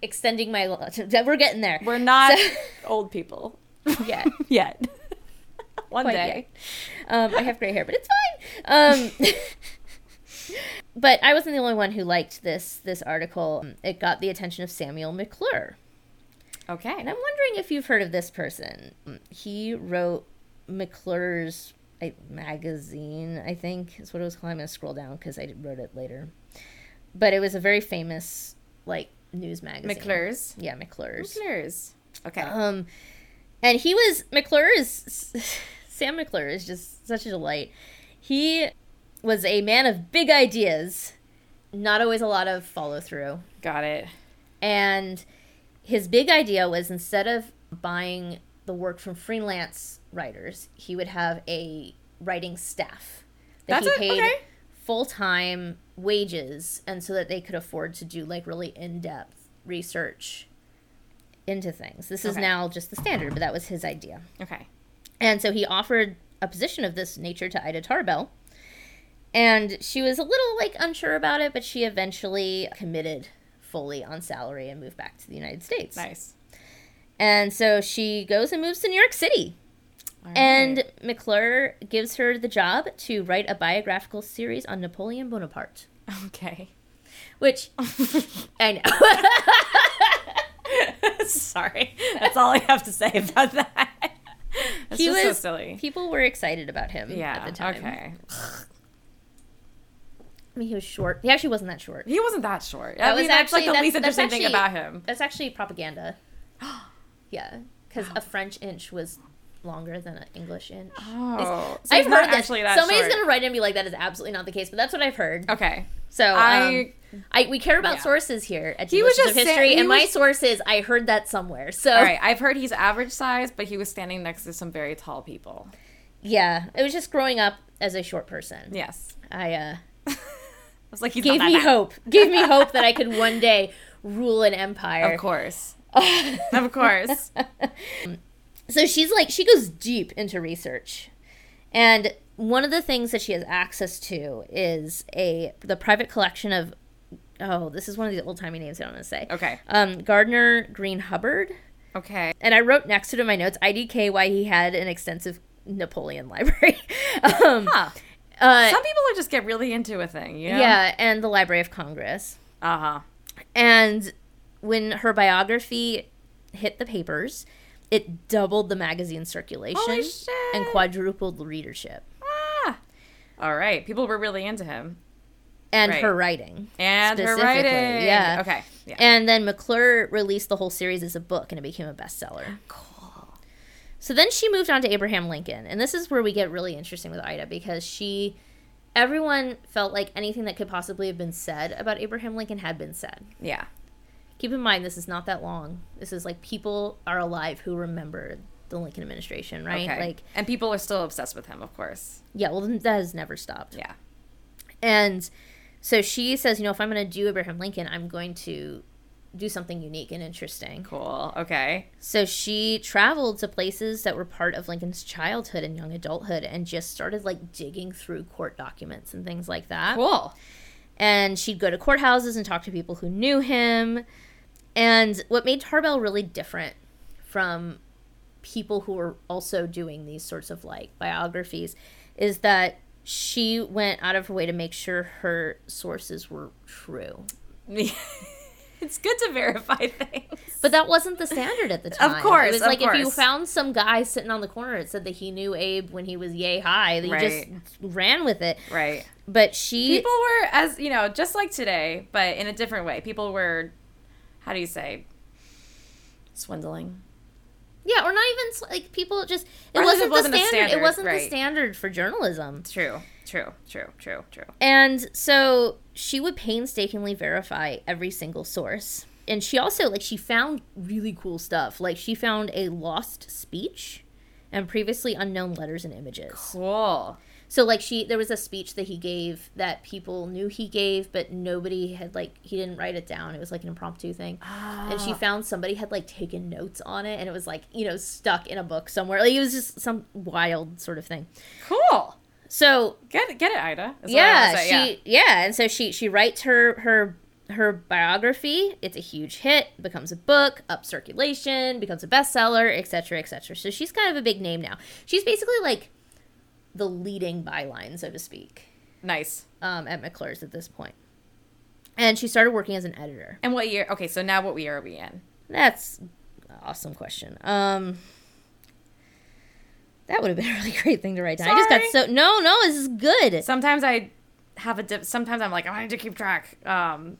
extending my. We're getting there. We're not So- old people Yet. yet. One day. Um, I have gray hair, but it's fine. Um, <laughs> but I wasn't the only one who liked this this article. It got the attention of Samuel McClure, Okay. and I'm wondering if you've heard of this person. He wrote McClure's magazine, I think is what it was called. I'm gonna scroll down because I wrote it later. But it was a very famous like news magazine. McClure's. Yeah, McClure's. McClure's. Okay. Um, and he was McClure is <laughs> Sam McClure is just such a delight. He was a man of big ideas, not always a lot of follow through. Got it. And his big idea was instead of buying the work from freelance writers, he would have a writing staff that That's he paid Okay. full time wages, and so that they could afford to do like really in depth research into things. This is Okay. now just the standard, but that was his idea. Okay. And so he offered a position of this nature to Ida Tarbell. And she was a little like unsure about it, but she eventually committed fully on salary and moved back to the United States. Nice. And so she goes and moves to New York City. All And. McClure gives her the job to write a biographical series on Napoleon Bonaparte, okay. which <laughs> I know. <laughs> <laughs> Sorry, that's all I have to say about that. It's he just was so silly. People were excited about him Yeah. at the time. Okay. <sighs> I mean, he was short. He actually wasn't that short. He wasn't that short. That I was mean, that's like the least that's- that's interesting thing about him. That's actually propaganda. <gasps> yeah, because a French inch was longer than an English inch. Oh, so I've heard this. actually that Somebody's short. gonna write in and be like, "That is absolutely not the case," but that's what I've heard. Okay. So I- um, I we care about Yeah. sources here at He was D-listers of just History, and my was- sources I heard that somewhere. So All right. I've heard he's average size, but he was standing next to some very tall people. yeah, it was just growing up as a short person. Yes. I uh, <laughs> I was like, he's gave me bad. hope, gave me hope that I could <laughs> one day rule an empire. Of course. <laughs> of course. So she's like, she goes deep into research. And one of the things that she has access to is a the private collection of oh, this is one of the old timey names I don't want to say. Okay. Um, Gardner Green Hubbard. Okay. And I wrote next to it in my notes IDK why he had an extensive Napoleon <laughs> library. um, Huh. uh, Some people would just get really into a thing, you know? yeah, and the Library of Congress. Uh huh. And when her biography hit the papers, it doubled the magazine circulation and quadrupled the readership. All right. People were really into him. and Right. her writing. And her writing. yeah. Okay. Yeah. And then McClure released the whole series as a book and it became a bestseller. cool. So then she moved on to Abraham Lincoln. And this is where we get really interesting with Ida because she everyone felt like anything that could possibly have been said about Abraham Lincoln had been said. Yeah. Keep in mind this is not that long. This is like people are alive who remember the Lincoln administration, right? Okay. Like and people are still obsessed with him, of course. yeah, well that has never stopped. Yeah. And so she says, you know, if I'm going to do Abraham Lincoln, I'm going to do something unique and interesting. Cool. Okay. So she traveled to places that were part of Lincoln's childhood and young adulthood and just started like digging through court documents and things like that. Cool. And she'd go to courthouses and talk to people who knew him. And what made Tarbell really different from people who were also doing these sorts of like biographies is that she went out of her way to make sure her sources were true. <laughs> it's good to verify <laughs> things. But that wasn't the standard at the time. Of course, it was like if you found some guy sitting on the corner that said that he knew Abe when he was yay high, that you just ran with it. Right. But she, People were as you know, just like today, but in a different way. People were, how do you say, swindling. Yeah, or not even like people just it wasn't, wasn't the a standard. It wasn't the standard for journalism. True. True. True. True. True. And so she would painstakingly verify every single source. And she also like she found really cool stuff. Like she found a lost speech and previously unknown letters and images. Cool. So like she there was a speech that he gave that people knew he gave but nobody had like he didn't write it down. It was like an impromptu thing. And she ah. found somebody had like taken notes on it and it was like, you know, stuck in a book somewhere. Like it was just some wild sort of thing. Cool. So Get it, get it, Ida. is what I yeah, she say, yeah. and so she she writes her her her biography. It's a huge hit, becomes a book, up circulation, becomes a bestseller, etc., etc. So she's kind of a big name now. She's basically like the leading byline, so to speak, Nice. um, at McClure's at this point. And she started working as an editor. And what year? Okay, so now what year are we in? That's an awesome question. Um, that would have been a really <laughs> great thing to write down. I just got Sorry. so no, no. This is good. Sometimes I have a dip. Sometimes I'm like, I need to keep track. Um,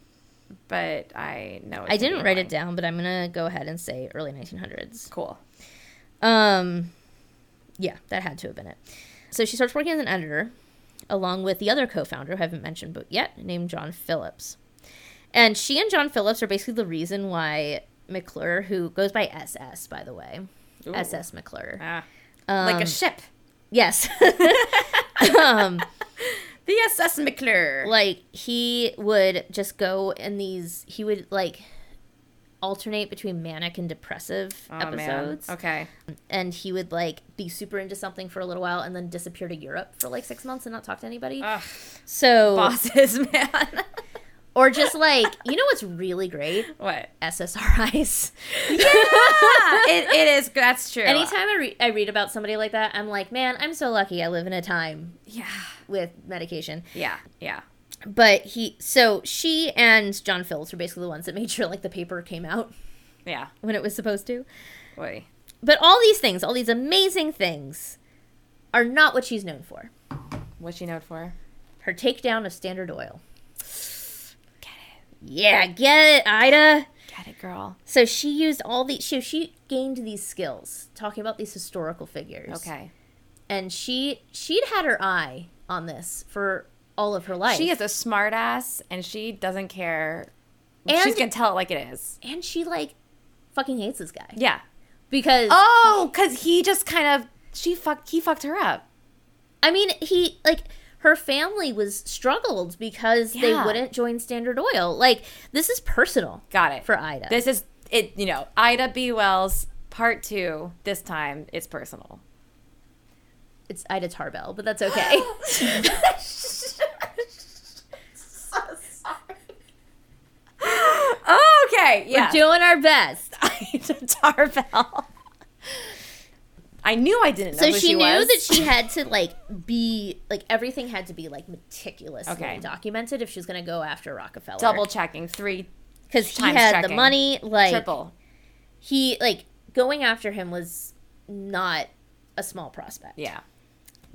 but I know it's I didn't write annoying. it down, but I'm gonna go ahead and say early 1900s. Cool. Um, yeah, that had to have been it. So she starts working as an editor, along with the other co-founder who I haven't mentioned but yet, named John Phillips. And she and John Phillips are basically the reason why McClure, who goes by SS by the way, Ooh. SS McClure. Ah, Um, like a ship. yes. <laughs> um, The SS McClure. like he would just go in these. He would like alternate between manic and depressive Oh, episodes. Man. Okay. and he would like be super into something for a little while and then disappear to Europe for like six months and not talk to anybody. Ugh, so, bosses, <laughs> man. or just like, you know what's really great? <laughs> what? SSRIs. Yeah, it, it is. That's true. Anytime I, re- I read about somebody like that, I'm like, man, I'm so lucky I live in a time Yeah. with medication. Yeah. Yeah. But he, so she and John Phillips were basically the ones that made sure like the paper came out. Yeah. when it was supposed to. Wait. But all these things, all these amazing things, are not what she's known for. What's she known for? Her takedown of Standard Oil. Get it? Yeah, get it, Ida. Get it, girl. So she used all these. She she gained these skills talking about these historical figures. Okay. and she she'd had her eye on this for all of her life. She is a smartass, and she doesn't care. And- She's gonna tell it like it is. and she like fucking hates this guy Yeah. because Oh, cause he just kind of she fucked he fucked her up. I mean he like her family was struggled because they wouldn't join Standard Oil. Like this is personal Got it. for Ida. This is it. You know, Ida B. Wells part two. This time it's personal. it's Ida Tarbell, but that's okay. <laughs> <laughs> okay. Yeah. We're doing our best. <laughs> Tarbell. I knew I didn't know So she, she, knew that she had to like be like everything had to be like meticulously Okay. documented if she was going to go after Rockefeller. double checking three because he had the money. Like triple. he like going after him was not a small prospect. Yeah.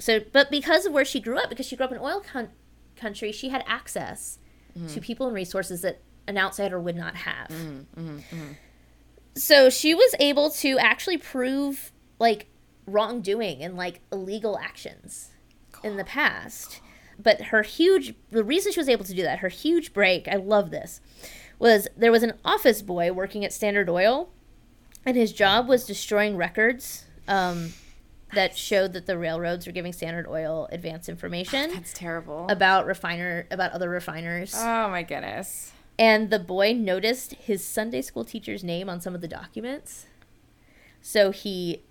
So, but because of where she grew up, because she grew up in oil con- country, she had access to mm-hmm. people and resources that an outsider would not have. Mm-hmm, mm-hmm, so she was able to actually prove like wrongdoing and like illegal actions in the past. But her huge, the reason she was able to do that, her huge break, I love this, was there was an office boy working at Standard Oil, and his job was destroying records um, that showed that the railroads were giving Standard Oil advance information oh, That's terrible. about refiner about other refiners. oh my goodness. And the boy noticed his Sunday school teacher's name on some of the documents. So he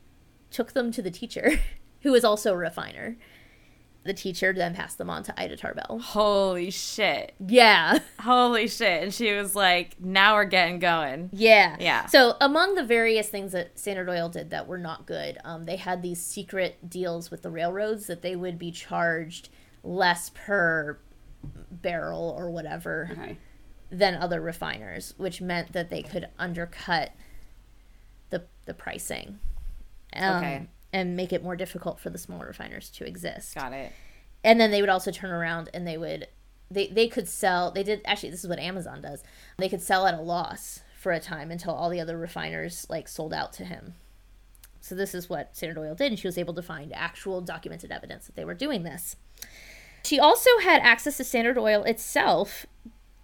took them to the teacher, <laughs> who was also a refiner. The teacher then passed them on to Ida Tarbell. Holy shit. Yeah. <laughs> Holy shit. And she was like, now we're getting going. Yeah. Yeah. So among the various things that Standard Oil did that were not good, um, they had these secret deals with the railroads that they would be charged less per barrel or whatever Okay. than other refiners, which meant that they could undercut the the pricing. Um, Okay. And make it more difficult for the small refiners to exist. Got it. And then they would also turn around and they would they they could sell they did actually this is what Amazon does. They could sell at a loss for a time until all the other refiners like sold out to him. So this is what Standard Oil did and she was able to find actual documented evidence that they were doing this. She also had access to Standard Oil itself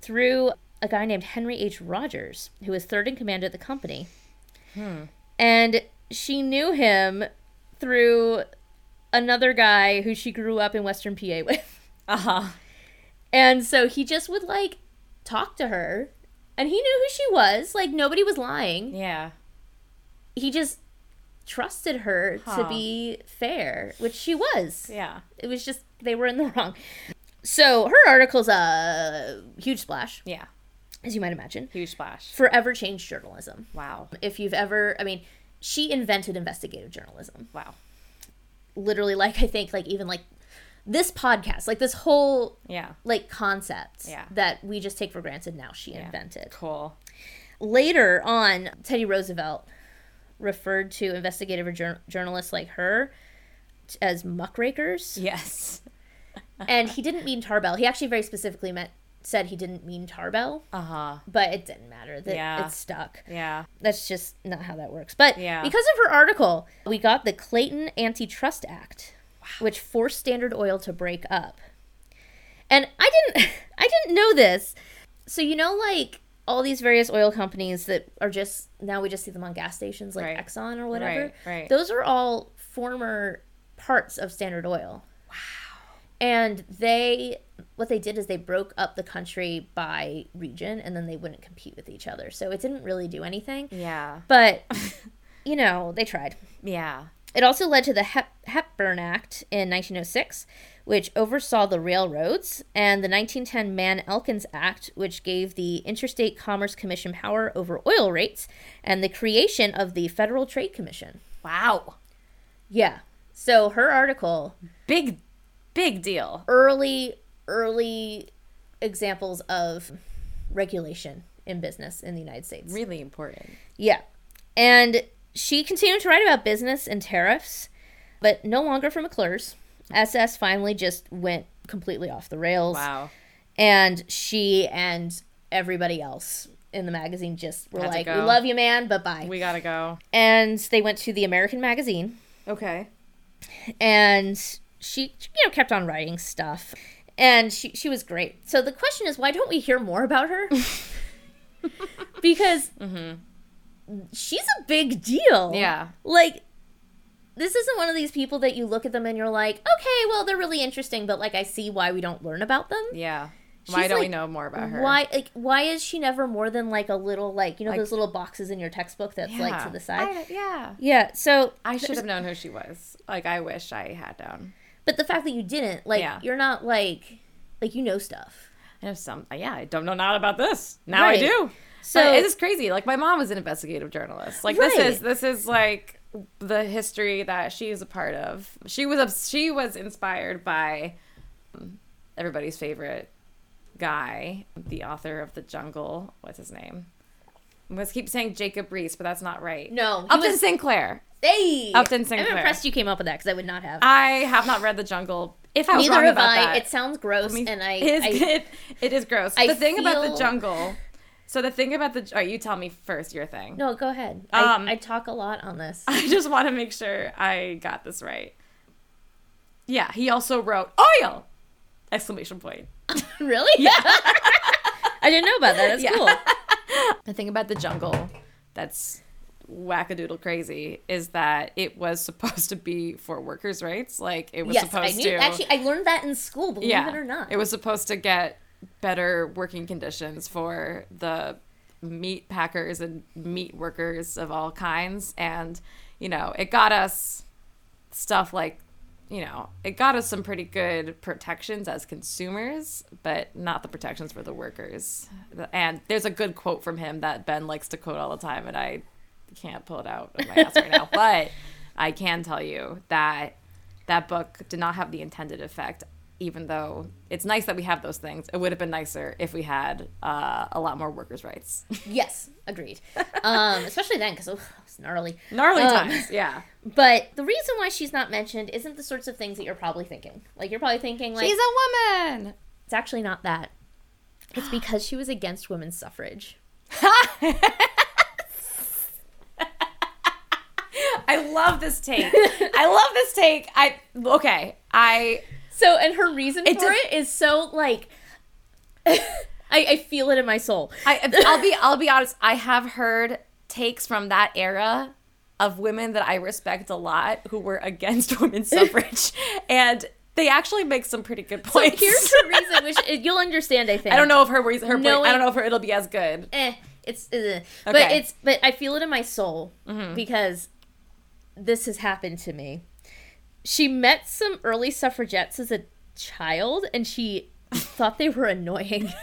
through a guy named Henry H. Rogers, who was third in command at the company. Hmm. And she knew him through another guy who she grew up in Western PA <laughs> with. Uh huh. And so he just would like talk to her and he knew who she was. Like nobody was lying. Yeah. He just trusted her to be fair, which she was. Yeah. It was just they were in the <laughs> wrong. So her article's a huge splash, Yeah. as you might imagine. Huge splash. Forever changed journalism. Wow. If you've ever, I mean, she invented investigative journalism. Wow. Literally, like I think, like even like this podcast, like this whole Yeah. like concept Yeah. that we just take for granted now, she invented. Cool. Later on, Teddy Roosevelt referred to investigative jour- journalists like her t- as muckrakers. Yes. <laughs> and he didn't mean Tarbell. He actually very specifically meant said he didn't mean Tarbell, Uh huh. but it didn't matter. That Yeah. it stuck. Yeah. That's just not how that works. But Yeah. because of her article, we got the Clayton Antitrust Act, which forced Standard Oil to break up. And I didn't <laughs> I didn't know this. So you know like all these various oil companies that are just now we just see them on gas stations like Right. Exxon or whatever. Right, right. Those are all former parts of Standard Oil. And they what they did is they broke up the country by region and then they wouldn't compete with each other. So it didn't really do anything. Yeah. But <laughs> you know, they tried. Yeah. It also led to the Hep- Hepburn Act in 1906, which oversaw the railroads, and the 1910 Mann Elkins Act, which gave the Interstate Commerce Commission power over oil rates, and the creation of the Federal Trade Commission. Wow. Yeah. So her article, Big, big deal. early, early examples of regulation in business in the United States. Really important. Yeah. And she continued to write about business and tariffs, but no longer for McClure's. SS finally just went completely off the rails. Wow. And she and everybody else in the magazine just were Had like, We love you, man, but bye. We gotta go. and they went to the American magazine Okay. and she you know kept on writing stuff and she she was great so the question is why don't we hear more about her <laughs> because mm-hmm. she's a big deal Yeah. like this isn't one of these people that you look at them and you're like okay well they're really interesting but like i see why we don't learn about them Yeah. Why don't we know more about her? why like why is she never more than like a little like you know Like- those little boxes in your textbook that's like to the side I- yeah. yeah so I should have known who she was. Like I wish I had known. But the fact that you didn't, like, Yeah. you're not like, like you know stuff. I know some. Yeah, I don't know not about this. Now Right. I do. So So it is crazy. Like my mom was an investigative journalist. Like Right. this is this is like the history that she is a part of. She was she was inspired by um, everybody's favorite guy, the author of The Jungle. What's his name? Must keep saying Jacob Riis, but that's not right. No, he Upton was- Sinclair. hey, Upton Sinclair. I'm impressed you came up with that because I would not have. I have not read The Jungle. If I was Neither wrong have about I. that, It sounds gross, and I, <laughs> it is, I it, it is gross. I the thing about the jungle. So the thing about the. All right, you tell me first your thing. no, go ahead. Um, I, I talk a lot on this. <laughs> I just want to make sure I got this right. Yeah, he also wrote oil! Exclamation point. <laughs> really? Yeah. I didn't know about that. That's <laughs> Yeah. cool. The thing about the jungle that's wackadoodle crazy is that it was <laughs> supposed to be for workers' rights. Like it was Yes, supposed I knew. to. Actually, I learned that in school. Believe yeah, it or not. it was supposed to get better working conditions for the meat packers and meat workers of all kinds, and you know, it got us stuff like you know, it got us some pretty good protections as consumers, but not the protections for the workers. And there's a good quote from him that Ben likes to quote all the time, and I can't pull it out of my ass right now, <laughs> but I can tell you that that book did not have the intended effect. Even though it's nice that we have those things, it would have been nicer if we had uh, a lot more workers' rights. <laughs> Yes, agreed. um, especially then, because it's gnarly. Gnarly Um, times, yeah. But the reason why she's not mentioned isn't the sorts of things that you're probably thinking. Like you're probably thinking, like She's a woman. It's actually not that. It's because she was against women's suffrage. <laughs> I love this take. I love this take. I okay. I So, and her reason It for did- it is so like, <laughs> I, I feel it in my soul. I I'll be I'll be honest. I have heard takes from that era of women that I respect a lot who were against <laughs> women's <laughs> suffrage, and they actually make some pretty good So points. here's her reason, which you'll understand. I think. I don't know if her reason, her point, I don't know if her, it'll be as good. Eh, it's, uh, but Okay. Mm-hmm. it's, but I feel it in my soul because this has happened to me. She met some early suffragettes as a child, and she thought they were annoying. <laughs>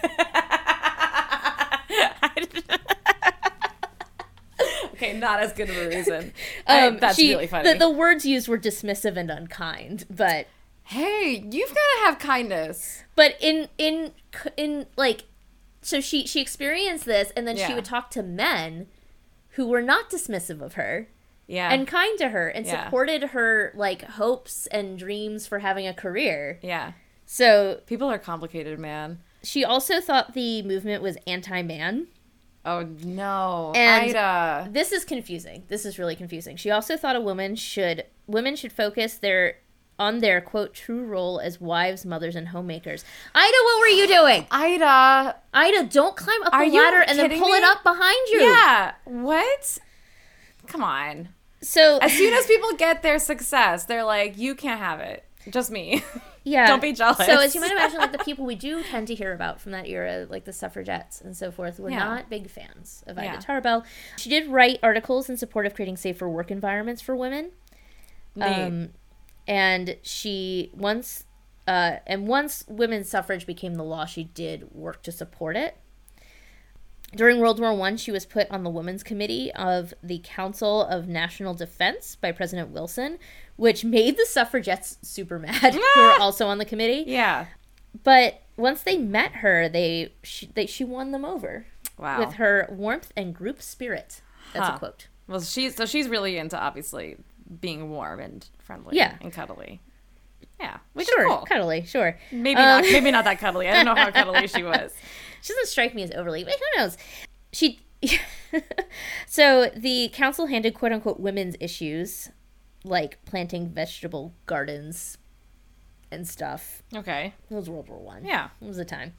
okay, not as good of a reason. <laughs> I- Um, that's she- really funny. The, the words used were dismissive and unkind, but hey, you've got to have kindness. but in in in like so she she experienced this and then she would talk to men who were not dismissive of her Yeah. and kind to her and Yeah. supported her like hopes and dreams for having a career yeah. so People are complicated, man. she also thought the movement was anti-man Oh no, And- Ida. this is confusing this is really confusing she also thought a woman should women should focus their on their quote true role as wives mothers and homemakers ida what were you doing Ida. ida don't climb up Are the ladder and then pull it up behind you Yeah. What? Come on. so As soon as people get their success, they're like, "You can't have it. Just me." <laughs> Yeah. Don't be jealous. So as you might imagine, like the people we do tend to hear about from that era, like the suffragettes and so forth, were Yeah. not big fans of Ida Yeah. Tarbell. She did write articles in support of creating safer work environments for women. Um, and she once, uh, and once women's suffrage became the law, she did work to support it. During World War One, she was put on the Women's Committee of the Council of National Defense by President Wilson, which made the suffragettes super mad, who were also on the committee. yeah. But once they met her, they she, they she won them over. Wow. with her warmth and group spirit. That's Huh. a quote. Well, she's so she's really into obviously being warm and friendly. Yeah. and cuddly. Yeah, which Sure, is cool. cuddly, sure. Maybe Um, not. Maybe not that cuddly. I don't know how cuddly she <laughs> was. She doesn't strike me as overly, but who knows? She. <laughs> so the council handed quote unquote women's issues, like planting vegetable gardens and stuff. Okay. It was World War One. Yeah. It was a time.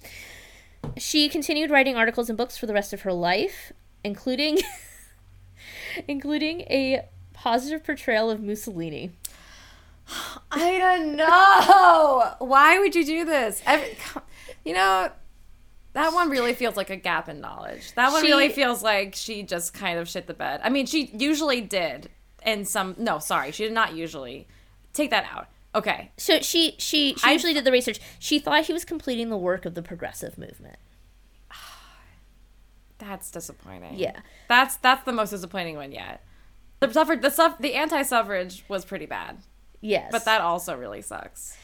She continued writing articles and books for the rest of her life, including <laughs> including a positive portrayal of Mussolini. I don't know. Why would you do this? Every, you know, that one really feels like a gap in knowledge. That one She- really feels like she just kind of shit the bed. I mean, she usually did. And some, no, sorry, she did not usually. Take that out. Okay. So she she she I- usually did the research. She thought he was completing the work of the progressive movement. <sighs> That's disappointing. Yeah. That's that's the most disappointing one yet. The suffrage, the suff, the anti-suffrage was pretty bad, Yes. but that also really sucks.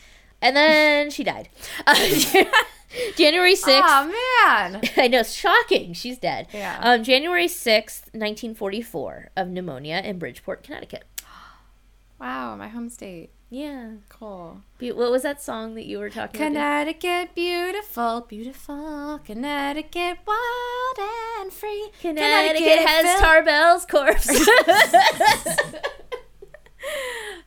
And then she died. Uh, <laughs> January 6th. Oh man. <laughs> I know, shocking. She's dead. Yeah. Um, January 6th, 1944, of pneumonia in Bridgeport, Connecticut. <gasps> Wow, my home state. Yeah. Cool. Be- What was that song that you were talking about? Connecticut, beautiful, beautiful. Connecticut, wild and free. Connecticut has filled- Tarbell's corpse. <laughs>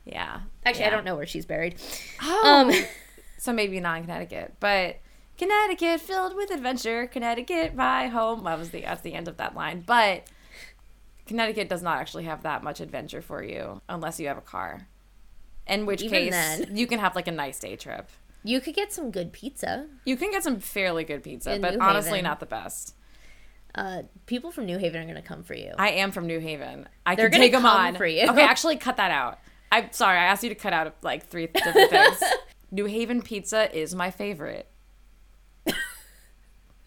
Yeah. Actually, I don't know where she's buried. Oh. Um, <laughs> so maybe not in Connecticut, but Connecticut filled with adventure. Connecticut, my home. That was the that's the end of that line. But Connecticut does not actually have that much adventure for you unless you have a car. In which Even case, then. you can have like a nice day trip. you could get some good pizza. You can get some fairly good pizza, In but New honestly, Haven. not the best. Uh, people from New Haven are going to come for you. I am from New Haven. I They're can take them on for you. Okay, <laughs> actually, cut that out. I'm sorry. I asked you to cut out like three different things. <laughs> New Haven pizza is my favorite.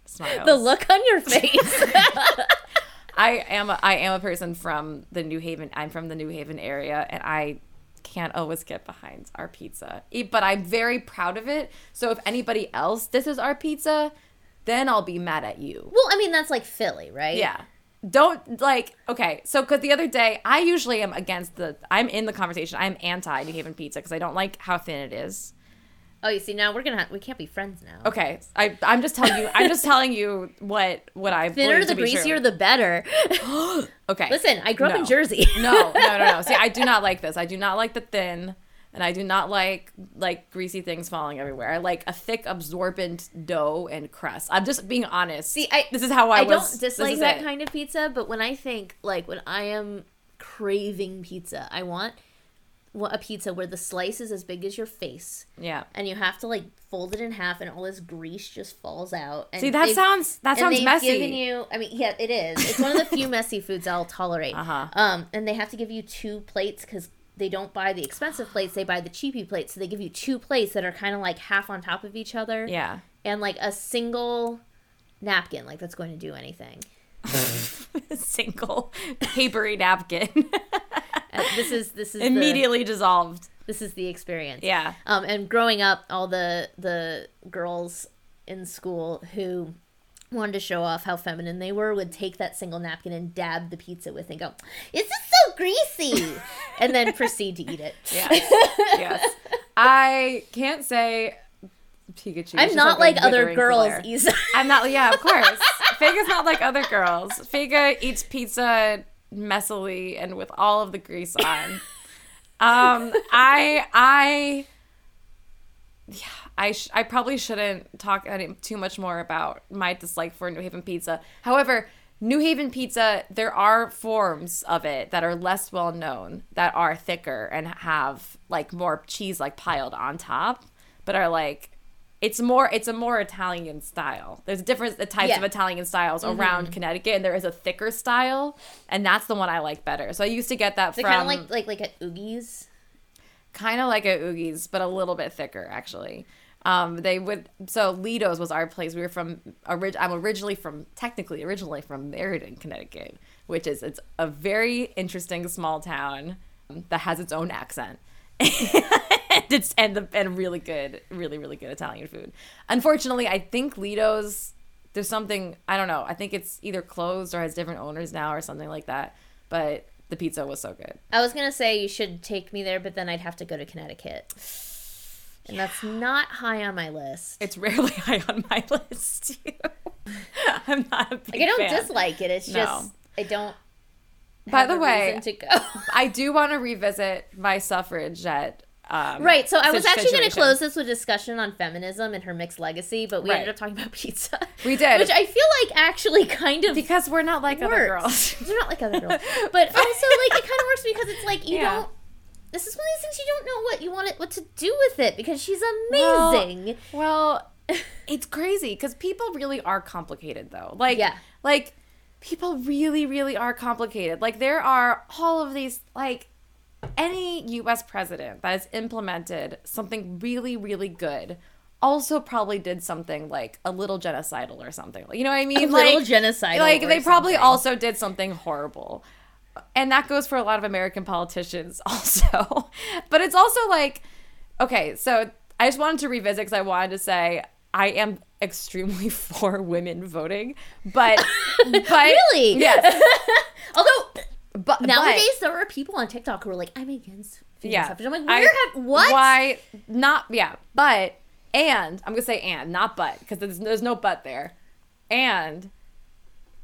Smiles. the look on your face. <laughs> <laughs> I am a, I am a person from the New Haven. I'm from the New Haven area, and I can't always get behind our pizza. But I'm very proud of it. So if anybody else this is our pizza, then I'll be mad at you. well, I mean, that's like Philly, right? Yeah. Don't like okay. So because the other day I usually am against the. I'm in the conversation. I'm anti New Haven pizza because I don't like how thin it is. Oh, you see, now we're gonna we can't be friends now. Okay, I I'm just telling you. I'm just <laughs> telling you what what I Thinner the to be true. greasier, the better. <gasps> Okay. Listen, I grew up in Jersey. no, no, no, no. <laughs> See, I do not like this. I do not like the thin, and I do not like like greasy things falling everywhere. I like a thick, absorbent dough and crust. I'm just being honest. See, I this is how I, I was. don't dislike that it. kind of pizza, but when I think like when I am craving pizza, I want a pizza where the slice is as big as your face, Yeah. and you have to like fold it in half, and all this grease just falls out. And See, that sounds that sounds they've messy. given you. I mean, yeah, it is. It's one of the few <laughs> messy foods I'll tolerate. Uh-huh. Um, and they have to give you two plates because they don't buy the expensive plates; they buy the cheapy plates. So they give you two plates that are kind of like half on top of each other. yeah. And like a single napkin, like that's going to do anything. <laughs> Single papery napkin. Uh, this is this is the, Immediately dissolved. this is the experience. Yeah. Um, and growing up, all the the girls in school who wanted to show off how feminine they were would take that single napkin and dab the pizza with and go, "Is this greasy?" and then proceed to eat it. Yes. <laughs> yes. I can't say Pikachu. I'm She's not a like other girls either. I'm not. Yeah, of course. <laughs> Figa's not like other girls. Figa eats pizza messily and with all of the grease on. Um, I I yeah, I sh- I probably shouldn't talk any, too much more about my dislike for New Haven pizza. However, New Haven pizza, there are forms of it that are less well known that are thicker and have like more cheese like piled on top, but are like it's more it's a more Italian style. There's different types Yeah. Mm-hmm. of Italian styles around Connecticut, and there is a thicker style, and that's the one I like better. So I used to get that They're from kind of like like like at Oogie's. kind of like a Oogie's, but a little bit thicker actually. Um, they would so Lido's was our place. We were from orig- I'm originally from technically originally from Meriden, Connecticut, which is it's a very interesting small town that has its own accent. <laughs> and it's and the and really good, really really good Italian food. Unfortunately, I think Lido's there's something I don't know. I think it's either closed or has different owners now or something like that. But the pizza was so good. I was gonna say you should take me there, but then I'd have to go to Connecticut, and that's not high on my list. It's rarely <laughs> high on my list. Too. <laughs> I'm not a big Like I don't fan. dislike it. It's No. just I don't. By the way, to go. <laughs> I do want to revisit my suffragette. Um, Right, so I was actually going to close this with discussion on feminism and her mixed legacy, but we ended up talking about pizza. We did. which I feel like actually kind of because we're not like other girls. we're not like other girls, but also like it kind of works because it's like you Yeah. don't. This is one of these things you don't know what you want it, what to do with it because she's amazing. Well, <laughs> it's crazy because people really are complicated, though. Like, Yeah. like people really, really are complicated. Like, there are all of these, like, any U.S. president that has implemented something really, really good. Also, probably did something like a little genocidal or something. You know what I mean? A like, little genocidal Like they probably also did something horrible and that goes for a lot of American politicians <laughs> also. but it's also like, okay, so I just wanted to revisit because I wanted to say I am extremely <laughs> for women voting, but <laughs> but Really? yes, Although but nowadays there are people on TikTok who are like, "I'm against female yeah, suffrage." I'm like, I- "Where have what?" Why not? Yeah, but and I'm gonna say and not but because there's, there's no but there, and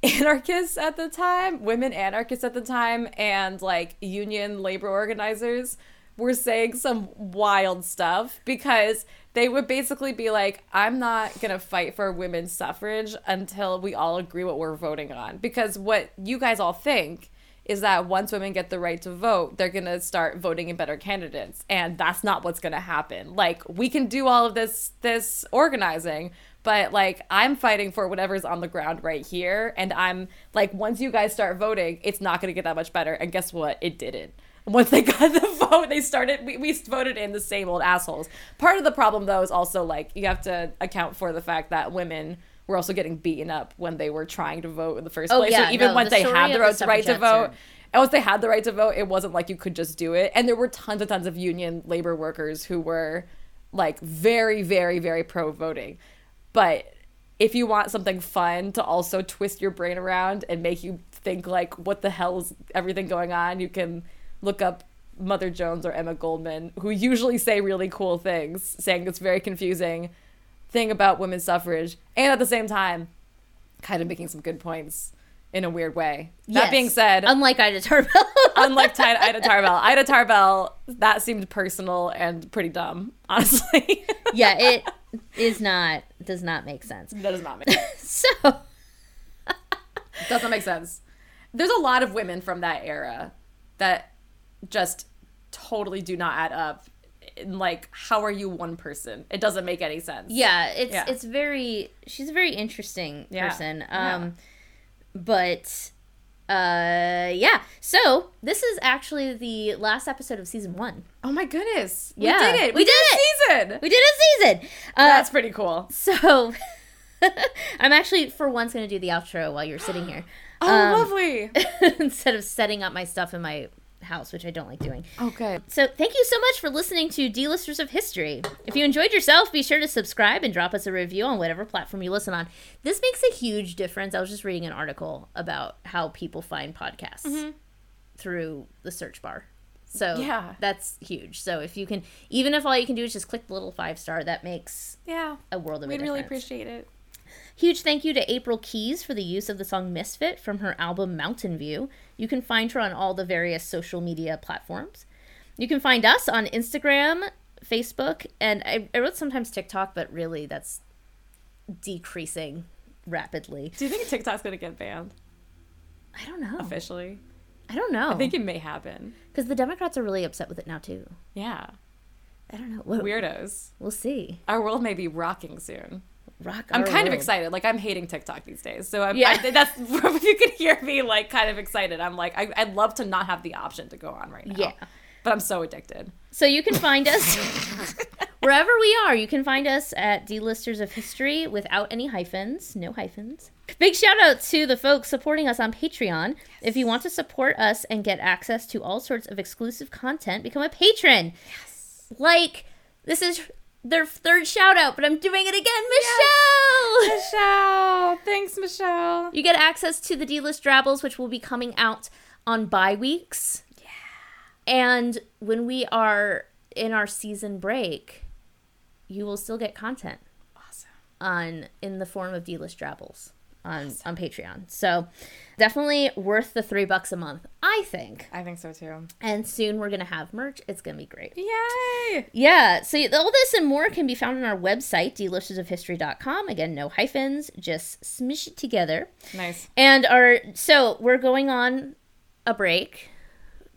anarchists at the time, women anarchists at the time, and like union labor organizers were saying some wild stuff because they would basically be like, I'm not gonna fight for women's suffrage until we all agree what we're voting on. Because what you guys all think is that once women get the right to vote, they're gonna start voting in better candidates. And that's not what's gonna happen. Like we can do all of this this organizing, but like I'm fighting for whatever's on the ground right here. And I'm like, once you guys start voting, it's not gonna get that much better. And guess what? It didn't. Once they <laughs> got the vote, they started. We, we voted in the same old assholes. Part of the problem, though, is also like you have to account for the fact that women were also getting beaten up when they were trying to vote in the first Oh, place. yeah, so even no, once the they had the right, the right to vote, are- and once they had the right to vote, it wasn't like you could just do it. And there were tons and tons of union labor workers who were like very, very, very pro voting. But if you want something fun to also twist your brain around and make you think like, what the hell is everything going on, you can look up Mother Jones or Emma Goldman, who usually say really cool things, saying it's very confusing thing about women's suffrage, and at the same time, kind of making some good points in a weird way. That being said, unlike Ida Tarbell, <laughs> unlike Ty- Ida Tarbell, Ida Tarbell, that seemed personal and pretty dumb, <laughs> honestly. yeah, it is not does not make sense. that does not make sense. <laughs> So <laughs> does not make sense. There's a lot of women from that era that just totally do not add up. In like, how are you one person? It doesn't make any sense. yeah, it's Yeah. it's very she's a very interesting person. yeah. Um but uh yeah. So, this is actually the last episode of season 1. Oh my goodness. Yeah, we did it. we We, did did, a season. We did a season. Uh, That's pretty cool. so <laughs> I'm actually for once going to do the outro while you're sitting here. <gasps> Oh, Um, lovely. <laughs> instead of setting up my stuff in my house, which I don't like doing. Okay. So, thank you so much for listening to D-Listers of History. If you enjoyed yourself, be sure to subscribe and drop us a review on whatever platform you listen on. This makes a huge difference. I was just reading an article about how people find podcasts mm-hmm. through the search bar. So, Yeah. that's huge. So, if you can, even if all you can do is just click the little five star, that makes Yeah. a world of a We'd really appreciate it. Huge thank you to April Keys for the use of the song Misfit from her album Mountain View. You can find her on all the various social media platforms. You can find us on Instagram, Facebook, and I, I wrote sometimes TikTok, but really that's decreasing rapidly. Do you think TikTok's gonna get banned I don't know. officially? I don't know. I think it may happen. Because the Democrats are really upset with it now, too. Yeah. I don't know. What, Weirdos. We'll see. Our world may be rocking soon. Rock I'm kind of excited. Like I'm hating TikTok these days. So I'm, Yeah. I, that's <laughs> if you could hear me like kind of excited. I'm like I, I'd love to not have the option to go on right now. Yeah. But I'm so addicted. So you can find us <laughs> wherever we are. You can find us at D-Listers of History without any hyphens, no hyphens. Big shout out to the folks supporting us on Patreon. If you want to support us and get access to all sorts of exclusive content, become a patron. Yes. Like this is their third shout out, but I'm doing it again, Michelle. Michelle. Thanks, Michelle. You get access to the D list drabbles, which will be coming out on bye weeks. Yeah. And when we are in our season break, you will still get content Awesome. on in the form of D list drabbles on on Patreon. So definitely worth the three bucks a month, I think. I think so too. And soon we're gonna have merch. It's gonna be great. Yay! Yeah, so all this and more can be found on our website, dlistersofhistory.com. Again, no hyphens, just smish it together. Nice. And our so we're going on a break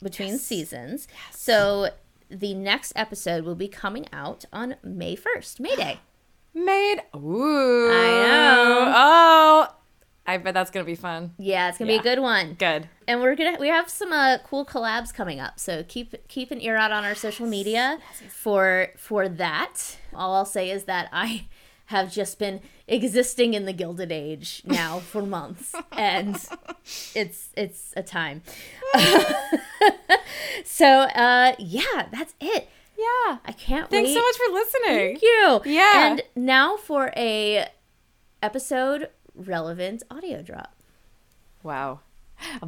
between seasons. Yes. So the next episode will be coming out on May 1st, May Day. <gasps> Made. Ooh. I know. Oh. I bet that's gonna be fun. Yeah, it's gonna Yeah. be a good one. Good. And we're gonna we have some uh, cool collabs coming up, so keep keep an ear out on our social media for for that. All I'll say is that I have just been existing in the Gilded Age now <laughs> for months, and it's it's a time. <laughs> <laughs> so uh, yeah, that's it. Yeah. I can't Thanks wait. so much for listening. Thank you. Yeah. And now for a episode relevant audio drop. Wow. A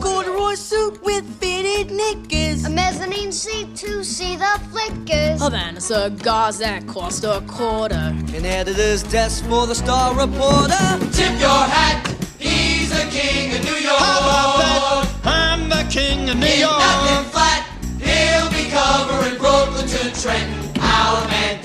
corduroy suit with fitted knickers. A mezzanine seat to see the flickers. Havana cigars that cost a quarter. An editor's desk for the Star Reporter. Tip your hat, he's the king about that. I'm the king of New York. Nothing flat. He'll be covering Brooklyn to Trenton. Our man